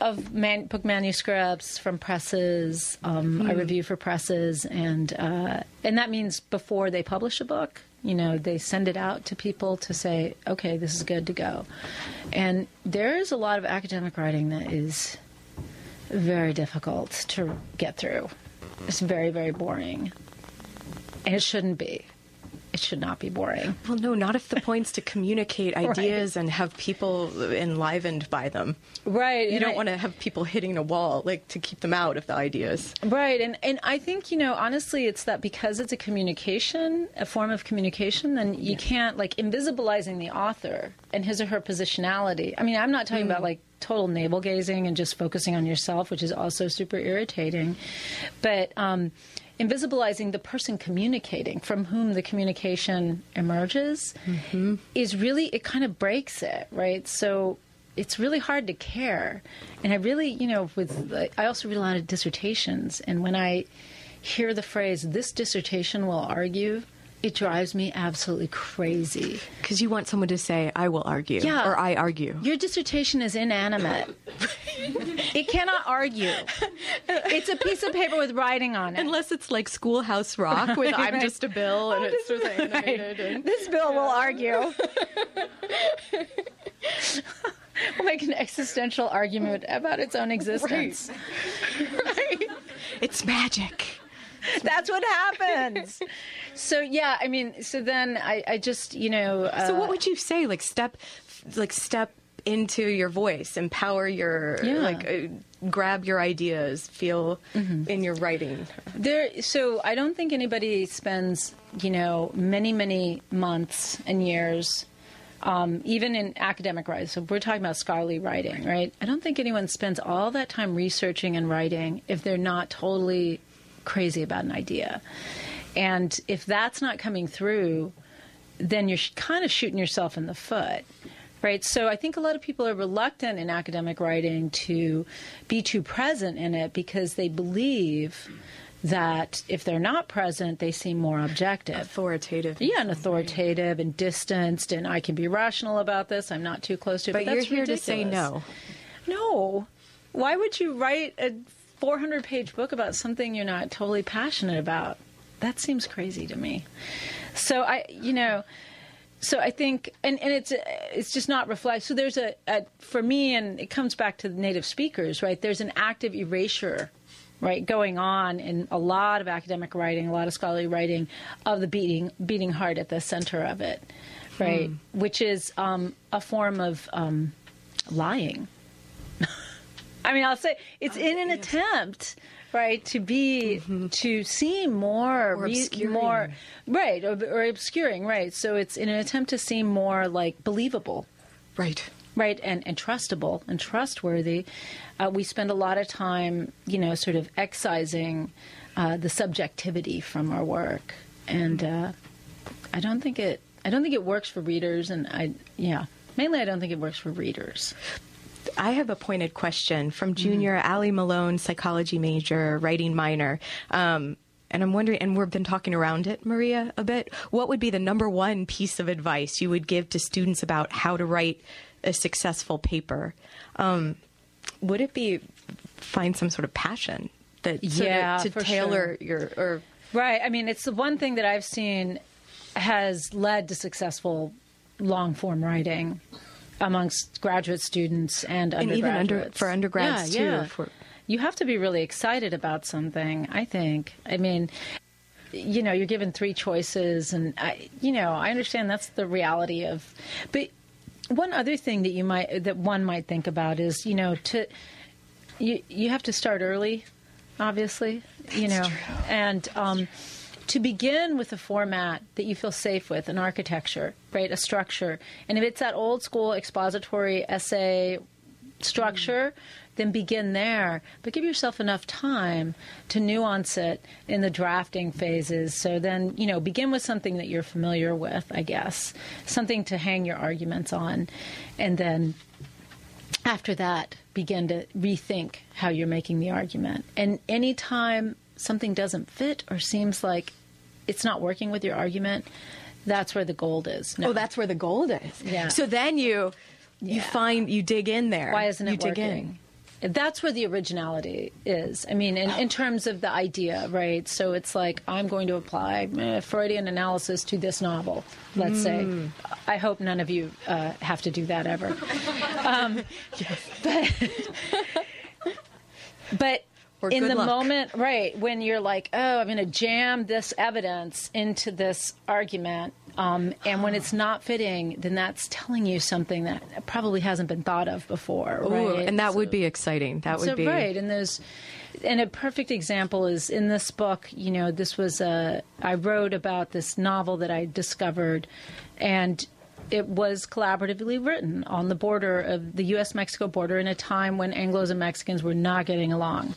Speaker 4: of man, book manuscripts from presses. Um, I review for presses, and uh, and that means before they publish a book, you know, they send it out to people to say, okay, this is good to go. And there is a lot of academic writing that is very difficult to get through. It's very very boring, and it shouldn't be. It should not be boring.
Speaker 2: well no not if the point's to communicate ideas and have people enlivened by them
Speaker 4: Right.
Speaker 2: you don't want to have people hitting a wall like to keep them out of the ideas
Speaker 4: Right, and and I think you know honestly, it's that because it's a communication, a form of communication, then you can't like invisibilizing the author and his or her positionality. I mean, I'm not talking about like total navel gazing and just focusing on yourself, which is also super irritating, but. um Invisibilizing the person communicating from whom the communication emerges mm-hmm. is really, it kind of breaks it, right? So it's really hard to care. And I really, you know, with I also read a lot of dissertations, and when I hear the phrase "this dissertation will argue," it drives me absolutely crazy.
Speaker 2: because you want someone to say i will argue
Speaker 4: Yeah.
Speaker 2: or i argue
Speaker 4: Your dissertation is inanimate. it cannot argue. It's a piece of paper with writing on it.
Speaker 2: unless it's like schoolhouse rock with i'm just a bill and it's animated and
Speaker 4: This bill will argue. we'll make an existential argument about its own existence.
Speaker 2: it's magic
Speaker 4: That's what happens. So yeah, I mean, so then I, I just, you know, uh,
Speaker 2: So what would you say? Like step, like step into your voice, empower your,
Speaker 4: Yeah.
Speaker 2: like uh, grab your ideas, feel in your writing.
Speaker 4: there. So I don't think anybody spends, you know, many many months and years. Um, even in academic writing, so we're talking about scholarly writing, right? I don't think anyone spends all that time researching and writing if they're not totally crazy about an idea. And if that's not coming through, then you're sh- kind of shooting yourself in the foot. Right. So I think a lot of people are reluctant in academic writing to be too present in it because they believe that if they're not present, they seem more objective.
Speaker 2: Authoritative.
Speaker 4: Yeah, and authoritative and distanced, and I can be rational about this. I'm not too close to it.
Speaker 2: But, you're
Speaker 4: that's
Speaker 2: here to say no.
Speaker 4: No. Why would you write a 400 page book about something you're not totally passionate about? That seems crazy to me. So I, you know, so I think, and, and it's it's just not reflect. So there's a, a for me, and it comes back to the native speakers, right? There's an active erasure, right, going on in a lot of academic writing, a lot of scholarly writing of the beating beating heart at the center of it, right, which is um, a form of um, lying. I mean, I'll say it's in an attempt, right, to be to seem more
Speaker 2: Or
Speaker 4: re- more right or, or obscuring, right. So it's in an attempt to seem more like believable,
Speaker 2: Right.
Speaker 4: right, and and trustable and trustworthy. Uh, we spend a lot of time, you know, sort of excising uh, the subjectivity from our work, and uh, I don't think it. I don't think it works for readers, and I yeah. Mainly, I don't think it works for readers.
Speaker 2: I have a pointed question from junior Allie Malone, psychology major, writing minor. Um, and I'm wondering, and we've been talking around it, Maria, a bit. What would be the number one piece of advice you would give to students about how to write a successful paper? Um, would it be find some sort of passion that
Speaker 4: Yeah,
Speaker 2: to
Speaker 4: for
Speaker 2: tailor your or
Speaker 4: Right. I mean, it's the one thing that I've seen has led to successful long form writing amongst graduate students and
Speaker 2: And even under- for undergrads,
Speaker 4: yeah,
Speaker 2: too,
Speaker 4: Yeah.
Speaker 2: for-
Speaker 4: You have to be really excited about something, I think. I mean, you know, you're given three choices, and I, you know, I understand that's the reality of. But one other thing that you might that one might think about is, you know, to you you have to start early, obviously, you know, and um, to begin with a format that you feel safe with, an architecture, right, a structure, and if it's that old school expository essay structure, then begin there. But give yourself enough time to nuance it in the drafting phases. So then, you know, begin with something that you're familiar with, I guess, something to hang your arguments on, and then after that, begin to rethink how you're making the argument. And anytime something doesn't fit or seems like it's not working with your argument, that's where the gold is. No.
Speaker 2: oh, that's where the gold is.
Speaker 4: Yeah.
Speaker 2: So then you you
Speaker 4: Yeah.
Speaker 2: find you dig in there.
Speaker 4: Why isn't it
Speaker 2: you dig in.
Speaker 4: working? That's where the originality is. I mean, in, in terms of the idea, right? So it's like I'm going to apply eh, Freudian analysis to this novel. Let's say.
Speaker 2: Hmm.
Speaker 4: I hope none of you uh, have to do that ever. um, but but
Speaker 2: Or
Speaker 4: in the
Speaker 2: luck.
Speaker 4: moment, right when you're like, oh, I'm going to jam this evidence into this argument. Um, and when it's not fitting, then that's telling you something that probably hasn't been thought of before.
Speaker 2: Ooh,
Speaker 4: right?
Speaker 2: and that would be exciting. That would
Speaker 4: so,
Speaker 2: be
Speaker 4: right. And those, and a perfect example is in this book. You know, this was a I wrote about this novel that I discovered, and it was collaboratively written on the border of the U.S. Mexico border in a time when Anglo's and Mexicans were not getting along,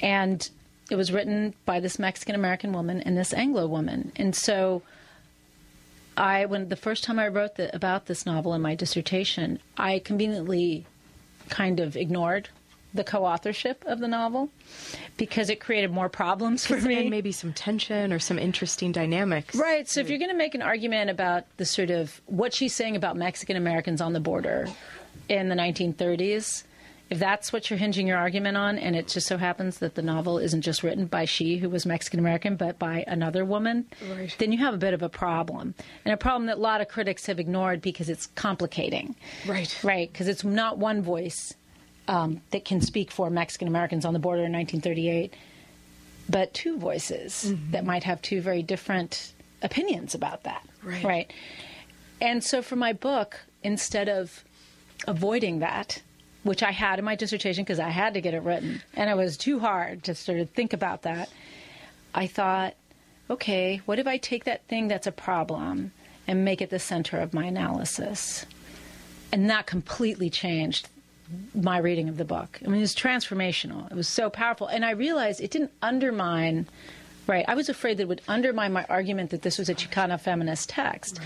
Speaker 4: and it was written by this Mexican American woman and this Anglo woman, and so. I when the first time I wrote the, about this novel in my dissertation, I conveniently kind of ignored the co-authorship of the novel because it created more problems for me.
Speaker 2: and maybe some tension or some interesting dynamics.
Speaker 4: Right. So if you're going to make an argument about the sort of what she's saying about Mexican Americans on the border in the 1930s, if that's what you're hinging your argument on, and it just so happens that the novel isn't just written by she who was Mexican American, but by another woman,
Speaker 2: Right.
Speaker 4: then you have a bit of a problem. And a problem that a lot of critics have ignored because it's complicating.
Speaker 2: Right.
Speaker 4: Right. Because it's not one voice um, that can speak for Mexican Americans on the border in 1938 but two voices that might have two very different opinions about that.
Speaker 2: Right.
Speaker 4: Right. And so for my book, instead of avoiding that, which I had in my dissertation because I had to get it written, and it was too hard to sort of think about that, I thought, okay, what if I take that thing that's a problem and make it the center of my analysis? And that completely changed my reading of the book. I mean, it was transformational. It was so powerful. And I realized it didn't undermine, right? I was afraid that it would undermine my argument that this was a Chicana feminist text.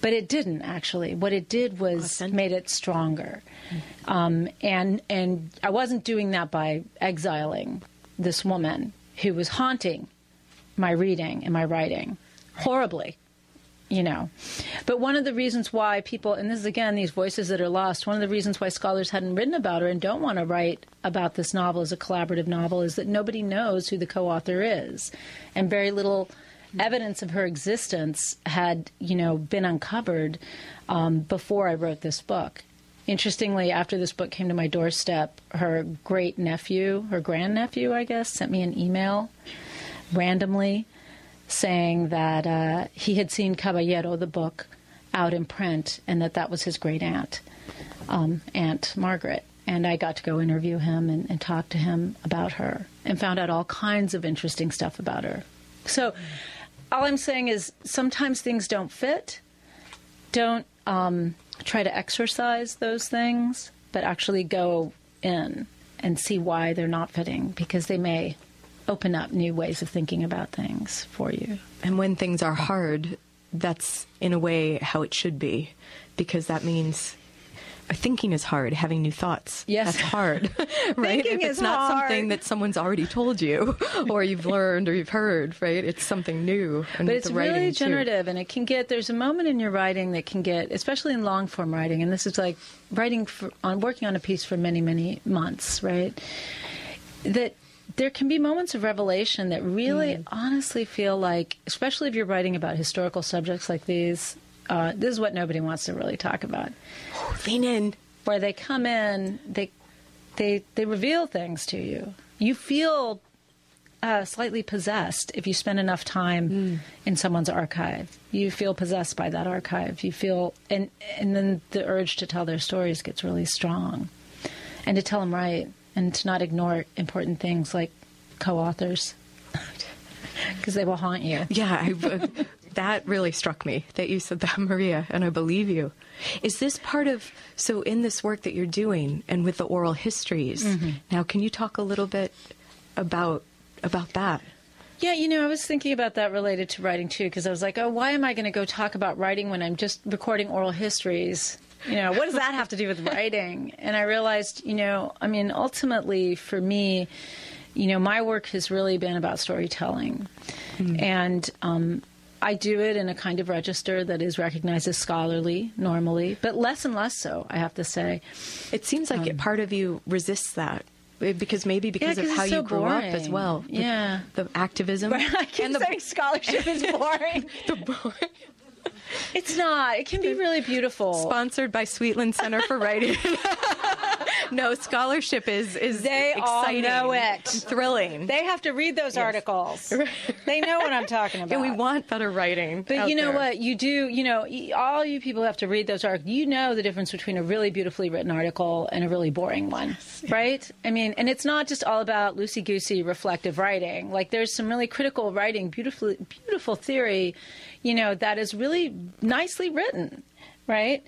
Speaker 4: But it didn't actually. What it did was
Speaker 2: Authentic.
Speaker 4: made it stronger, um, and and I wasn't doing that by exiling this woman who was haunting my reading and my writing horribly you know. But one of the reasons why people, and this is again these voices that are lost, one of the reasons why scholars hadn't written about her and don't want to write about this novel as a collaborative novel is that nobody knows who the co author is. And very little evidence of her existence had, you know, been uncovered um, before I wrote this book. Interestingly, after this book came to my doorstep, her great nephew, her grandnephew, I guess, sent me an email randomly saying that uh, he had seen Caballero, the book, out in print, and that that was his great aunt, um, Aunt Margaret. And I got to go interview him and, and talk to him about her and found out all kinds of interesting stuff about her. So, all I'm saying is sometimes things don't fit. Don't um, try to exercise those things, but actually go in and see why they're not fitting because they may open up new ways of thinking about things for you.
Speaker 2: And when things are hard, that's in a way how it should be, because that means thinking is hard. Having new thoughts,
Speaker 4: Yes.
Speaker 2: that's hard, right?
Speaker 4: Thinking
Speaker 2: if it's
Speaker 4: is
Speaker 2: not
Speaker 4: hard.
Speaker 2: something that someone's already told you, or you've learned, or you've heard, right? It's something new. And
Speaker 4: But it's really
Speaker 2: too.
Speaker 4: generative, and it can get. There's a moment in your writing that can get, especially in long form writing, and this is like writing for, on working on a piece for many, many months, right? That there can be moments of revelation that really,
Speaker 2: Mm.
Speaker 4: honestly, feel like, especially if you're writing about historical subjects like these. Uh, this is what nobody wants to really talk about.
Speaker 2: Lean in.
Speaker 4: where they come in, they they they reveal things to you. You feel uh, slightly possessed if you spend enough time in someone's archive. You feel possessed by that archive. You feel, and and then the urge to tell their stories gets really strong, and to tell them right, and to not ignore important things like co-authors, because they will haunt you.
Speaker 2: Yeah, I, that really struck me that you said that, Maria, and I believe you. Is this part of so in this work that you're doing and with the oral histories?
Speaker 4: Mm-hmm.
Speaker 2: Now, can you talk a little bit about about that?
Speaker 4: Yeah, you know, I was thinking about that related to writing too, because I was like, oh, why am I going to go talk about writing when I'm just recording oral histories? You know, what does that have to do with writing? And I realized, you know, I mean, ultimately for me, you know, my work has really been about storytelling. And um, I do it in a kind of register that is recognized as scholarly normally, but less and less so, I have to say.
Speaker 2: It seems like it, part of you resists that. eh, Because maybe because
Speaker 4: Um, 'cause
Speaker 2: of how you
Speaker 4: so
Speaker 2: grew up as well.
Speaker 4: Yeah.
Speaker 2: The, activism.
Speaker 4: I keep
Speaker 2: and the,
Speaker 4: saying scholarship is boring.
Speaker 2: the boring.
Speaker 4: It's not. It can be really beautiful.
Speaker 2: Sponsored by Sweetland Center for Writing. no, scholarship is is
Speaker 4: They all
Speaker 2: exciting,
Speaker 4: know it.
Speaker 2: thrilling.
Speaker 4: They have to read those articles. They know what I'm talking about.
Speaker 2: and we want better writing.
Speaker 4: But you know
Speaker 2: there.
Speaker 4: what? You do, you know, all you people have to read those articles. You know the difference between a really beautifully written article and a really boring one, right? I mean, and it's not just all about loosey goosey reflective writing. Like, there's some really critical writing, beautiful, beautiful theory, you know, that is really nicely written, right?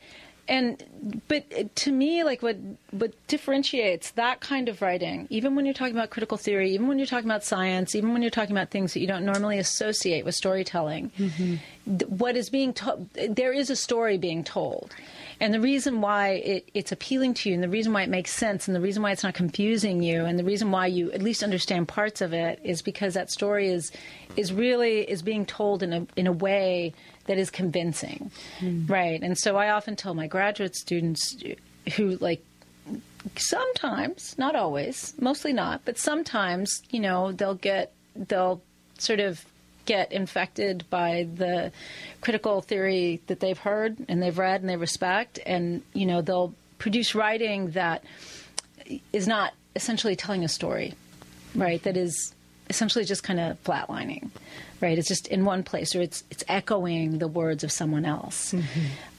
Speaker 4: And but to me, like what what differentiates that kind of writing, even when you're talking about critical theory, even when you're talking about science, even when you're talking about things that you don't normally associate with storytelling, mm-hmm. th- what is being told, there is a story being told. And the reason why it, it's appealing to you, and the reason why it makes sense, and the reason why it's not confusing you, and the reason why you at least understand parts of it, is because that story is is really is being told in a in a way that is convincing, hmm. right? And so I often tell my graduate students who like sometimes, not always, mostly not, but sometimes, you know, they'll get, they'll sort of get infected by the critical theory that they've heard and they've read and they respect, and, you know, they'll produce writing that is not essentially telling a story, right? That is essentially just kind of flatlining, right? It's just in one place, or it's it's echoing the words of someone else.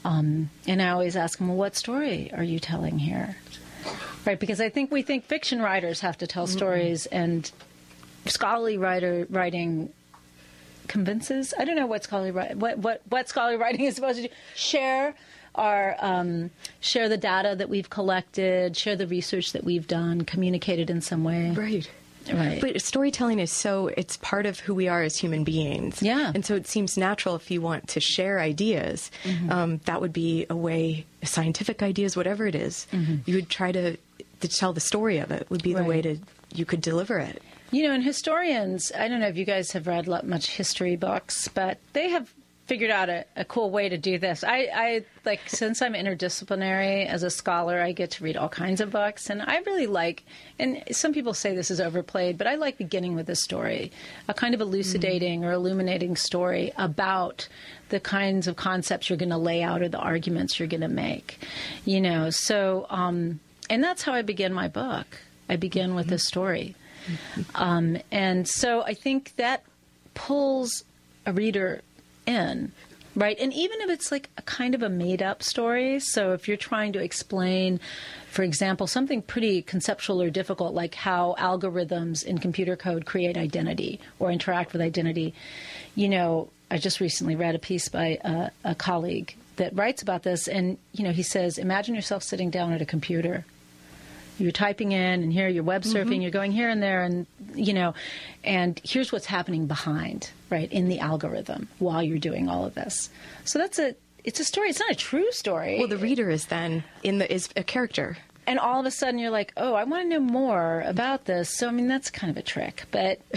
Speaker 4: Um, and I always ask them, well, what story are you telling here? Right, because I think we think fiction writers have to tell stories, and scholarly writer writing convinces. I don't know what scholarly what what what scholarly writing is supposed to do. Share our um, share the data that we've collected, share the research that we've done, communicate it in some way.
Speaker 2: Right.
Speaker 4: Right.
Speaker 2: But storytelling is so, it's part of who we are as human beings.
Speaker 4: Yeah.
Speaker 2: And so it seems natural if you want to share ideas,
Speaker 4: Mm-hmm.
Speaker 2: um, that would be a way, scientific ideas, whatever it is, you would try to, to tell the story of it, would be the
Speaker 4: Mm-hmm.
Speaker 2: Way to, you could deliver it.
Speaker 4: You know, and historians, I don't know if you guys have read much history books, but they have figured out a, a cool way to do this. I, I like since I'm interdisciplinary as a scholar, I get to read all kinds of books, and I really like. And some people say this is overplayed, but I like beginning with a story, a kind of elucidating or illuminating story about the kinds of concepts you're going to lay out or the arguments you're going to make. You know, so um, and that's how I begin my book. I begin with a story, um, and so I think that pulls a reader in right? And even if it's like a kind of a made up story so if you're trying to explain for example something pretty conceptual or difficult like how algorithms in computer code create identity or interact with identity. You know i just recently read a piece by a, a colleague that writes about this and you know he says imagine yourself sitting down at a computer you're typing in and here you're web surfing
Speaker 2: Mm-hmm.
Speaker 4: you're going here and there and you know and here's what's happening behind right in the algorithm while you're doing all of this so that's a it's a story it's not a true story
Speaker 2: Well, the reader is then in the is a character.
Speaker 4: And all of a sudden you're like oh i want to know more about this so i mean that's kind of a trick but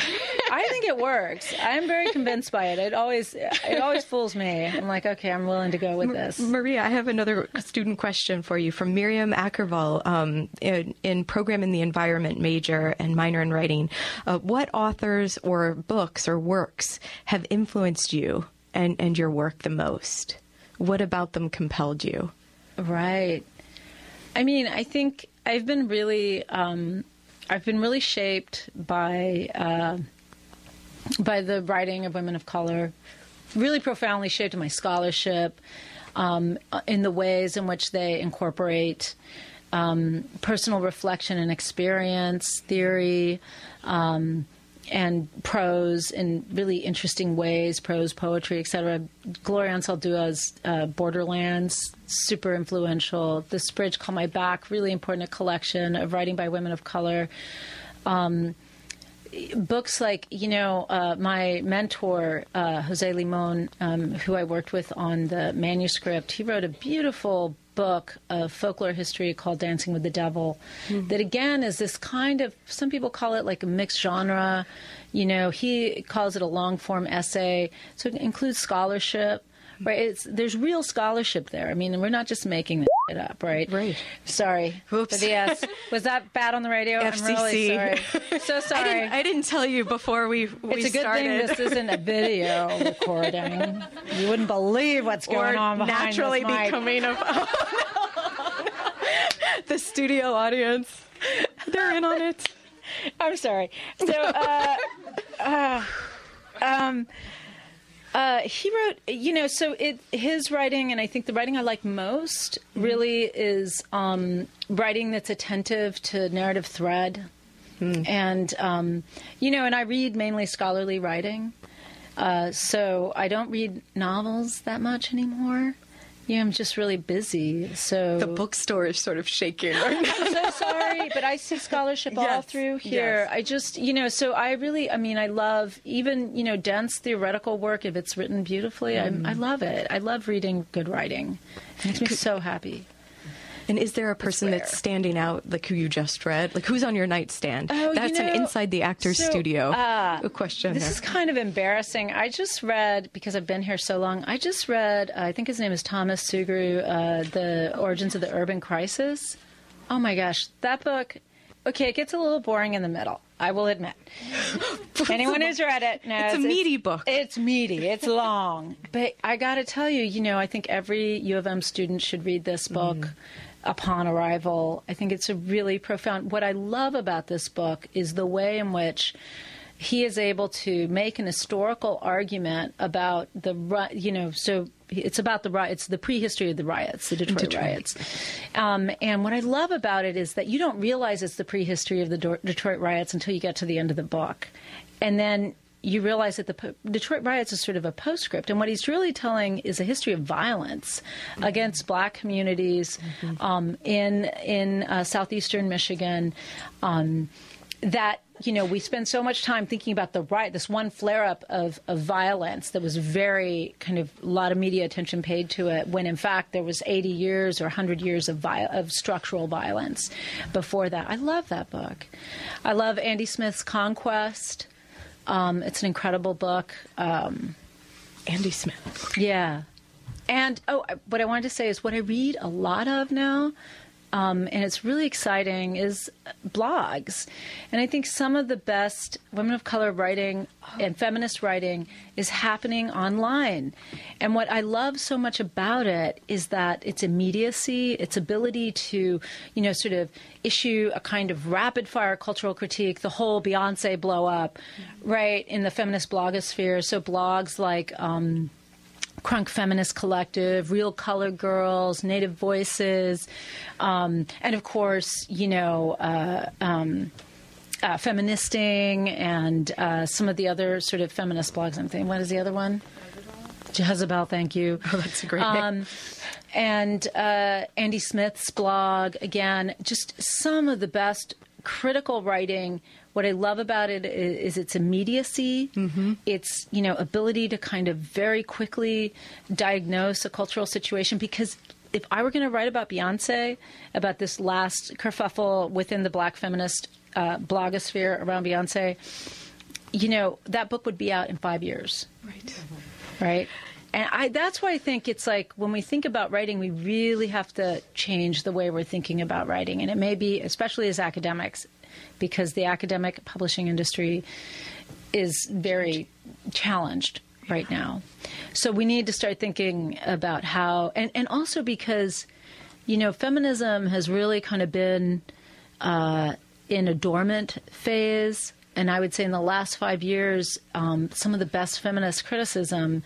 Speaker 4: i think it works i'm very convinced by it it always it always fools me i'm like okay i'm willing to go with this
Speaker 2: Maria, I have another student question for you from Miriam Ackerval um, in, in program in the environment major and minor in writing. Uh, what authors or books or works have influenced you and, and your work the most? What about them compelled you?
Speaker 4: Right. I mean, I think I've been really, um, I've been really shaped by uh, by the writing of women of color. Really profoundly shaped my scholarship, um, in the ways in which they incorporate um, personal reflection and experience, theory, um, and prose in really interesting ways, prose, poetry, etc. Gloria Anzaldúa's uh, Borderlands, super influential. This Bridge Call My Back, really important collection of writing by women of color. Um, books like you know uh, my mentor uh, Jose Limon, um, who I worked with on the manuscript, he wrote a beautiful book of folklore history called Dancing with the Devil. Mm-hmm. That again is this kind of some people call it like a mixed genre. You know, he calls it a long form essay, so it includes scholarship. Right, it's, there's real scholarship there. I mean, we're not just making this shit up, right?
Speaker 2: Right.
Speaker 4: Sorry.
Speaker 2: Oops.
Speaker 4: For the S. Was that bad on the radio? I'm really
Speaker 2: FCC.
Speaker 4: sorry. So sorry.
Speaker 2: I didn't, I didn't tell you before we, we
Speaker 4: It's a good
Speaker 2: started.
Speaker 4: thing this isn't a video recording. You wouldn't believe what's going
Speaker 2: or
Speaker 4: on behind
Speaker 2: naturally
Speaker 4: this mic.
Speaker 2: becoming a the studio audience. They're in on it.
Speaker 4: I'm sorry. So, uh, uh, um, uh, he wrote, you know, so it his writing, and I think the writing I like most really is um, writing that's attentive to narrative thread, and um, you know, and I read mainly scholarly writing, uh, so I don't read novels that much anymore. Yeah, I'm just really busy. So
Speaker 2: The bookstore is sort of shaking. right.
Speaker 4: I'm so sorry, but I see scholarship all through here.
Speaker 2: yes.
Speaker 4: I just, you know, so I really, I mean, I love even, you know, dense theoretical work if it's written beautifully. I, I love it. I love reading good writing. It makes me so happy.
Speaker 2: And is there a person that's standing out, like who you just read? Like who's on your nightstand?
Speaker 4: Oh, you
Speaker 2: that's an inside the actor's
Speaker 4: so,
Speaker 2: studio
Speaker 4: uh,
Speaker 2: question.
Speaker 4: This
Speaker 2: there.
Speaker 4: is kind of embarrassing. I just read because I've been here so long. I just read. Uh, I think his name is Thomas Sugrue, uh, "The Origins of the Urban Crisis." Oh my gosh, that book. Okay, it gets a little boring in the middle. I will admit. Anyone who's read it knows
Speaker 2: It's a meaty book.
Speaker 4: It's meaty. It's long, but I got to tell you, you know, I think every U of M student should read this book
Speaker 2: Mm.
Speaker 4: Upon arrival. I think it's a really profound. What I love about this book is the way in which he is able to make an historical argument about the you know so it's about the it's the prehistory of the riots the Detroit,
Speaker 2: Detroit.
Speaker 4: riots um, and what I love about it is that you don't realize it's the prehistory of the Detroit riots until you get to the end of the book and then you realize that the po- Detroit riots is sort of a postscript, and what he's really telling is a history of violence against black communities um, in in uh, southeastern Michigan. Um, that you know we spend so much time thinking about the riot, this one flare up of, of violence that was very kind of a lot of media attention paid to it, when in fact there was 80 years or 100 years of vi- of structural violence before that. I love that book. I love Andy Smith's Conquest. Um, it's an incredible book. Um,
Speaker 2: Andy Smith.
Speaker 4: Yeah. And oh, what I wanted to say is what I read a lot of now, um, and it's really exciting, is blogs. And I think some of the best women of color writing and feminist writing is happening online. And what I love so much about it is that its immediacy, its ability to, you know, sort of issue a kind of rapid fire cultural critique, the whole Beyonce blow up, right, in the feminist blogosphere. So blogs like, um, Crunk Feminist Collective, Real Color Girls, Native Voices, um, and of course, you know, uh, um, uh, Feministing and uh, some of the other sort of feminist blogs. I'm thinking, what is the other one? Jezebel, thank you.
Speaker 2: Oh, that's a great name.
Speaker 4: Um, and uh, Andy Smith's blog, again, just some of the best critical writing. What I love about it is, is its immediacy, its you know ability to kind of very quickly diagnose a cultural situation. Because if I were going to write about Beyonce, about this last kerfuffle within the Black feminist uh, blogosphere around Beyonce, you know that book would be out in five years
Speaker 2: Right.
Speaker 4: right? And I, that's why I think it's like when we think about writing, we really have to change the way we're thinking about writing. And it may be, especially as academics, because the academic publishing industry is very challenged right now. So we need to start thinking about how, and, and also because, you know, feminism has really kind of been uh, in a dormant phase. And I would say in the last five years, um, some of the best feminist criticism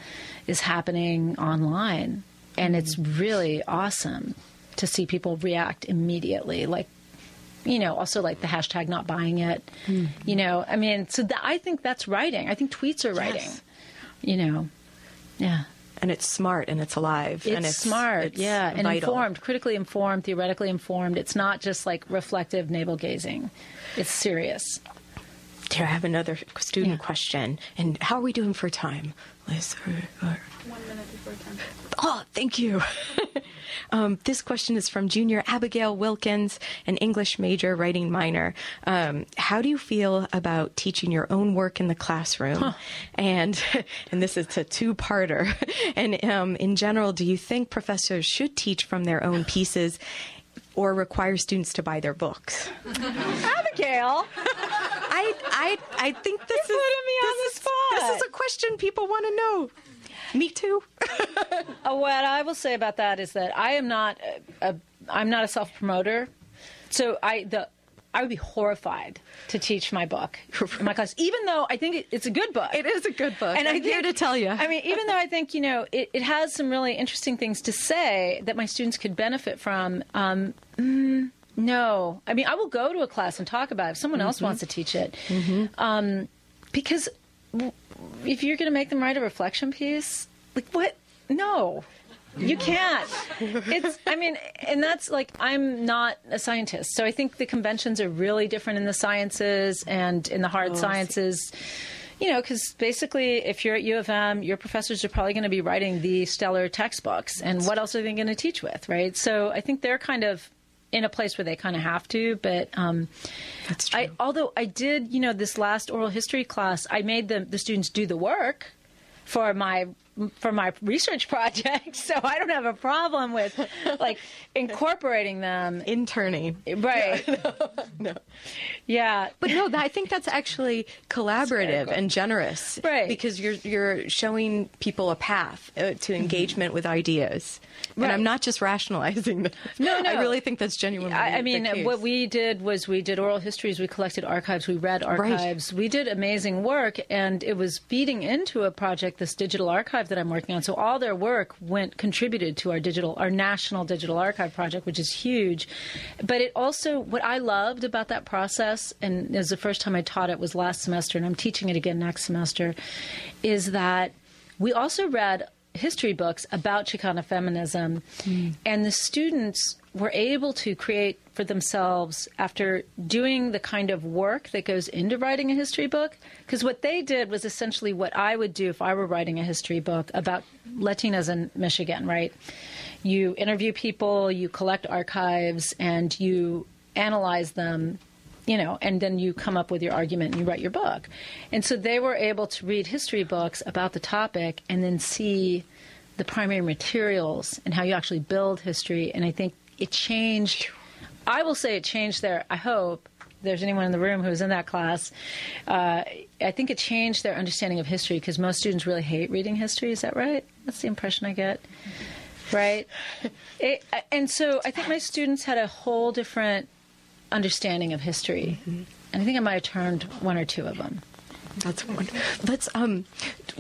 Speaker 4: is happening online. And it's really awesome to see people react immediately. Like, you know, also like the hashtag not buying it. Hmm. You know, I mean, so th- I think that's writing. I think tweets are writing.
Speaker 2: Yes.
Speaker 4: You know, yeah.
Speaker 2: And it's smart and it's alive.
Speaker 4: It's,
Speaker 2: and it's
Speaker 4: smart,
Speaker 2: it's
Speaker 4: yeah, and
Speaker 2: vital.
Speaker 4: informed, critically informed, theoretically informed. It's not just like reflective navel gazing. It's serious.
Speaker 2: Here, I have another student
Speaker 4: Yeah.
Speaker 2: question. And how are we doing for time, Liz? Or, or...
Speaker 3: One minute before 10.
Speaker 2: Oh, thank you. um, this question is from junior Abigail Wilkins, an English major, writing minor. Um, how do you feel about teaching your own work in the classroom? And and this is a two-parter. and um, in general, do you think professors should teach from their own pieces? Or require students to buy their books.
Speaker 4: Abigail,
Speaker 2: I, I, I think this is
Speaker 4: putting me on
Speaker 2: this
Speaker 4: the
Speaker 2: is-
Speaker 4: spot.
Speaker 2: This is a question people want to know. Me too.
Speaker 4: Uh, what I will say about that is that I am not a, a I'm not a self promoter, so I the I would be horrified to teach my book in my class, even though I think it, it's a good book.
Speaker 2: It is a good book.
Speaker 4: And
Speaker 2: I'm
Speaker 4: I
Speaker 2: here to tell you.
Speaker 4: I mean, even though I think you know it, it has some really interesting things to say that my students could benefit from. Um, mm, no, I mean, I will go to a class and talk about it if someone else wants to teach it, um, because if you're going to make them write a reflection piece, like what? No. You can't. It's. I mean, and that's like I'm not a scientist, so I think the conventions are really different in the sciences and in the hard sciences you know, because basically, if you're at U of M, your professors are probably going to be writing the stellar textbooks, and what else are they going to teach with, right? So I think they're kind of in a place where they kind of have to. But um,
Speaker 2: That's true.
Speaker 4: I, although I did, you know, this last oral history class, I made the the students do the work for my for my research project, so I don't have a problem with like incorporating them.
Speaker 2: Interning.
Speaker 4: Right.
Speaker 2: No.
Speaker 4: Yeah.
Speaker 2: But no, I think that's actually collaborative and generous.
Speaker 4: Right.
Speaker 2: Because you're you're showing people a path uh, to engagement with ideas. And I'm not just rationalizing them.
Speaker 4: No, no.
Speaker 2: I really think that's genuinely
Speaker 4: I, I
Speaker 2: the
Speaker 4: mean,
Speaker 2: case.
Speaker 4: what we did was we did oral histories, we collected archives, we read archives, we did amazing work, and it was feeding into a project, this digital archive that I'm working on. So all their work went contributed to our digital, our national digital archive project, which is huge. But it also, what I loved about that process, and it was the first time I taught it was last semester, and I'm teaching it again next semester, is that we also read history books about Chicana feminism, hmm. and the students were able to create for themselves after doing the kind of work that goes into writing a history book. Because what they did was essentially what I would do if I were writing a history book about Latinas in Michigan, right? You interview people, you collect archives, and you analyze them you know, and then you come up with your argument and you write your book. And so they were able to read history books about the topic and then see the primary materials and how you actually build history. And I think it changed. I will say it changed their. I hope there's anyone in the room who was in that class. Uh, I think it changed their understanding of history because most students really hate reading history. Is that right? That's the impression I get. Right. It, and so I think my students had a whole different understanding of history. Mm-hmm. And I think I might have turned one or two of them.
Speaker 2: That's wonderful. Let's um,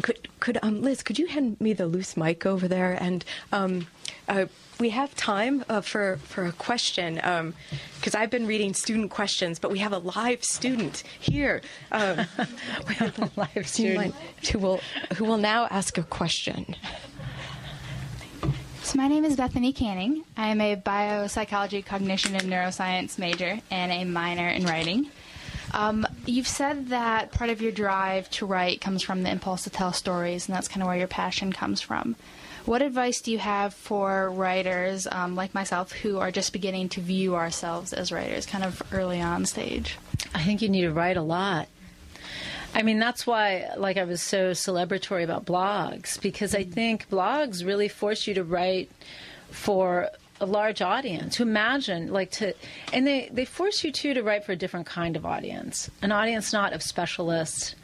Speaker 2: could could um, Liz, could you hand me the loose mic over there? And um, uh, we have time uh, for for a question because um, I've been reading student questions, but we have a live student here. Um,
Speaker 4: we have a live student
Speaker 2: who will who will now ask a question.
Speaker 5: So my name is Bethany Canning. I am a biopsychology, cognition, and neuroscience major and a minor in writing. Um, you've said that part of your drive to write comes from the impulse to tell stories, and that's kind of where your passion comes from. What advice do you have for writers um, like myself who are just beginning to view ourselves as writers, kind of early on stage?
Speaker 4: I think you need to write a lot. I mean, that's why, like, I was so celebratory about blogs because I think blogs really force you to write for a large audience to imagine like to and they they force you too to write for a different kind of audience an audience not of specialists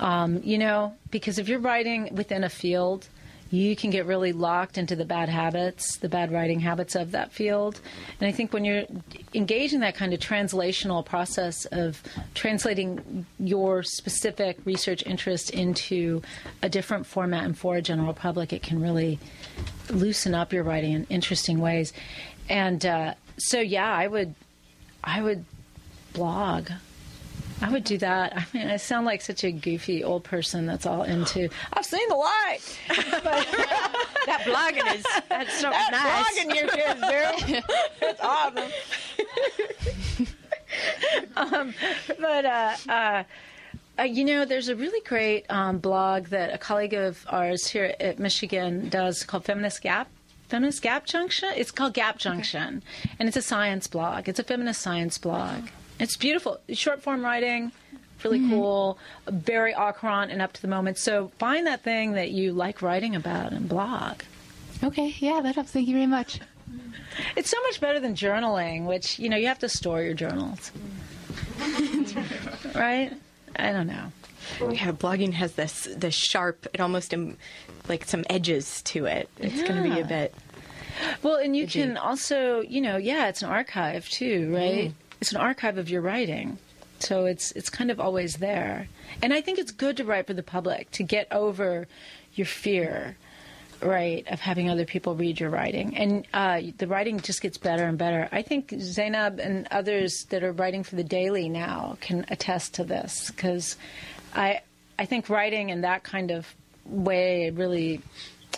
Speaker 4: um, you know because if you're writing within a field you can get really locked into the bad habits, the bad writing habits of that field. And I think when you're engaged in that kind of translational process of translating your specific research interest into a different format and for a general public, it can really loosen up your writing in interesting ways. And uh, so, yeah, I would, I would blog. I would do that. I mean, I sound like such a goofy old person that's all into. I've seen the light.
Speaker 2: that blogging is that's so that
Speaker 4: nice. blogging you kids do. It's awesome. um, but uh, uh, uh, you know, there's a really great um, blog that a colleague of ours here at Michigan does called Feminist Gap. Feminist Gap Junction? It's called Gap Junction. Okay. And it's a science blog. It's a feminist science blog. It's beautiful. Short form writing, really mm-hmm. cool, very au courant and up to the moment. So find that thing that you like writing about and blog.
Speaker 5: Okay, yeah, that helps. Thank you very much.
Speaker 4: It's so much better than journaling, which, you know, you have to store your journals. right? I don't know.
Speaker 2: Yeah, blogging has this this sharp, it almost um, like some edges to it. It's yeah. going to be a bit.
Speaker 4: Well, and you edgy. can also, you know, yeah, it's an archive too, right? Mm. It's an archive of your writing, so it's it's kind of always there. And I think it's good to write for the public to get over your fear right of having other people read your writing. And uh, the writing just gets better and better. I think zainab and others that are writing for the daily now can attest to this because i i think writing in that kind of way really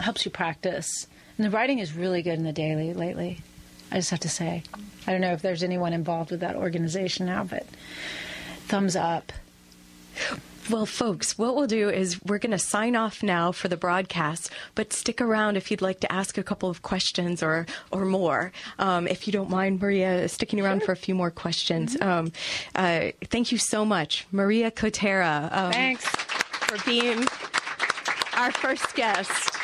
Speaker 4: helps you practice. And the writing is really good in the daily lately i just have to say i don't know if there's anyone involved with that organization now but thumbs up
Speaker 2: well, folks, what we'll do is we're going to sign off now for the broadcast, but stick around if you'd like to ask a couple of questions or or more. Um, if you don't mind, Maria, sticking around sure. for a few more questions. Mm-hmm. Um, uh, thank you so much, Maria Cotera.
Speaker 4: Um, Thanks
Speaker 2: for being our first guest.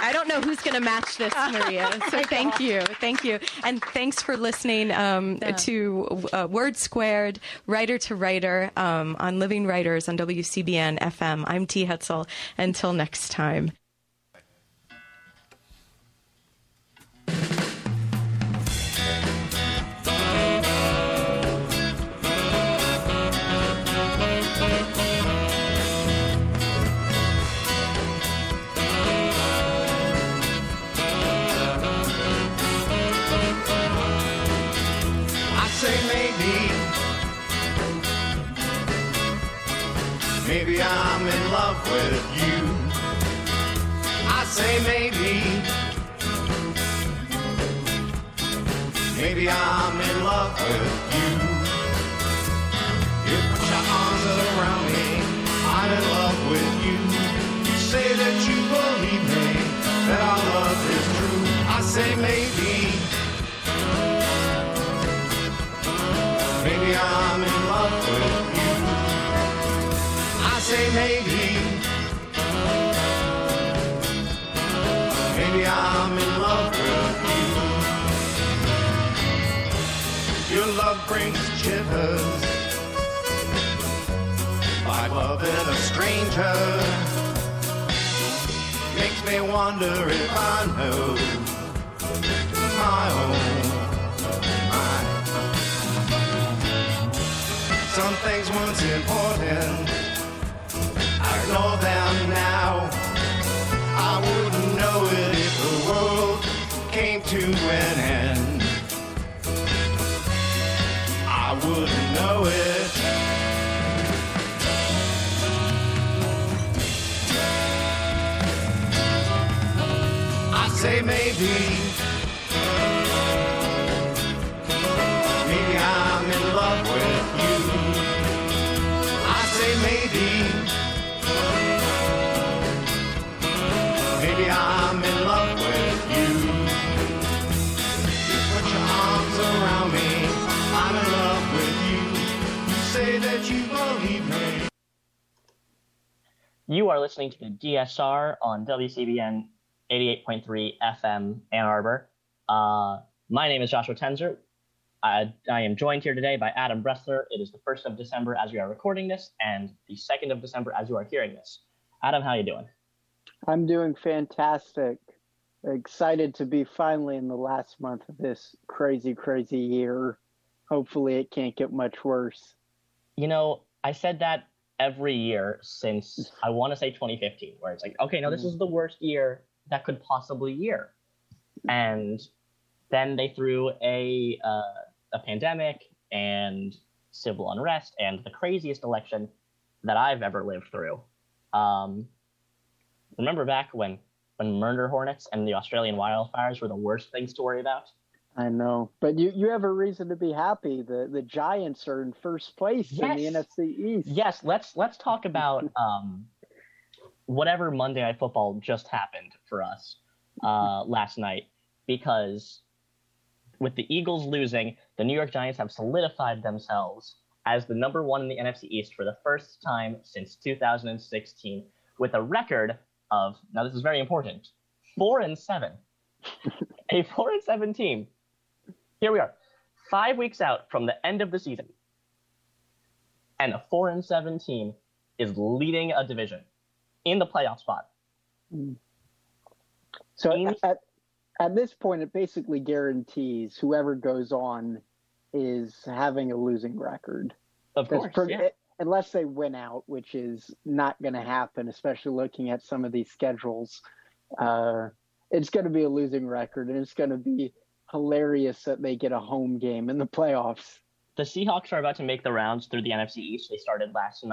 Speaker 2: I don't know who's going to match this, Maria. So thank you, thank you, and thanks for listening um, yeah. to uh, Word Squared, Writer to Writer um, on Living Writers on WCBN FM. I'm T. Hetzel. Until next time.
Speaker 6: Maybe I'm in love with you. I say maybe. Maybe I'm in love with you. You put your arms around me. I'm in love with you. You say that you believe me, that our love is true. I say maybe. Maybe, maybe I'm in love with you. Your love brings shivers like loving a stranger. Makes me wonder if I know my own mind. Some things once important, I them now. I wouldn't know it if the world came to an end. I wouldn't know it. I say. Maybe You
Speaker 7: are listening to the DSR on WCBN 88.3 FM Ann Arbor. Uh, my name is Joshua Tenzer. I, I am joined here today by Adam Bressler. It is the 1st of December as we are recording this, and the 2nd of December as you are hearing this. Adam, how are you doing?
Speaker 8: I'm doing fantastic. Excited to be finally in the last month of this crazy, crazy year. Hopefully, it can't get much worse.
Speaker 7: You know, I said that every year since I want to say 2015, where it's like, okay, no, this is the worst year that could possibly year, and then they threw a uh, a pandemic and civil unrest and the craziest election that I've ever lived through. Um, remember back when when murder hornets and the Australian wildfires were the worst things to worry about?
Speaker 8: I know, but you, you have a reason to be happy. The the Giants are in first place in the
Speaker 7: Yes.
Speaker 8: NFC East.
Speaker 7: Yes, let's let's talk about um, whatever Monday Night Football just happened for us uh, last night, because with the Eagles losing, the New York Giants have solidified themselves as the number one in the NFC East for the first time since 2016, with a record of now this is very important four and seven, a four and seven team. Here we are, five weeks out from the end of the season and a four and seven team is leading a division in the playoff spot.
Speaker 8: So
Speaker 7: Teams-
Speaker 8: at, at this point, it basically guarantees whoever goes on is having a losing record.
Speaker 7: Of
Speaker 8: That's
Speaker 7: course,
Speaker 8: pretty-
Speaker 7: yeah.
Speaker 8: unless they win out, which is not going to happen, especially looking at some of these schedules. Uh, it's going to be a losing record, and it's going to be hilarious that they get a home game in the playoffs.
Speaker 7: The Seahawks are about to make the rounds through the NFC East. They started last night.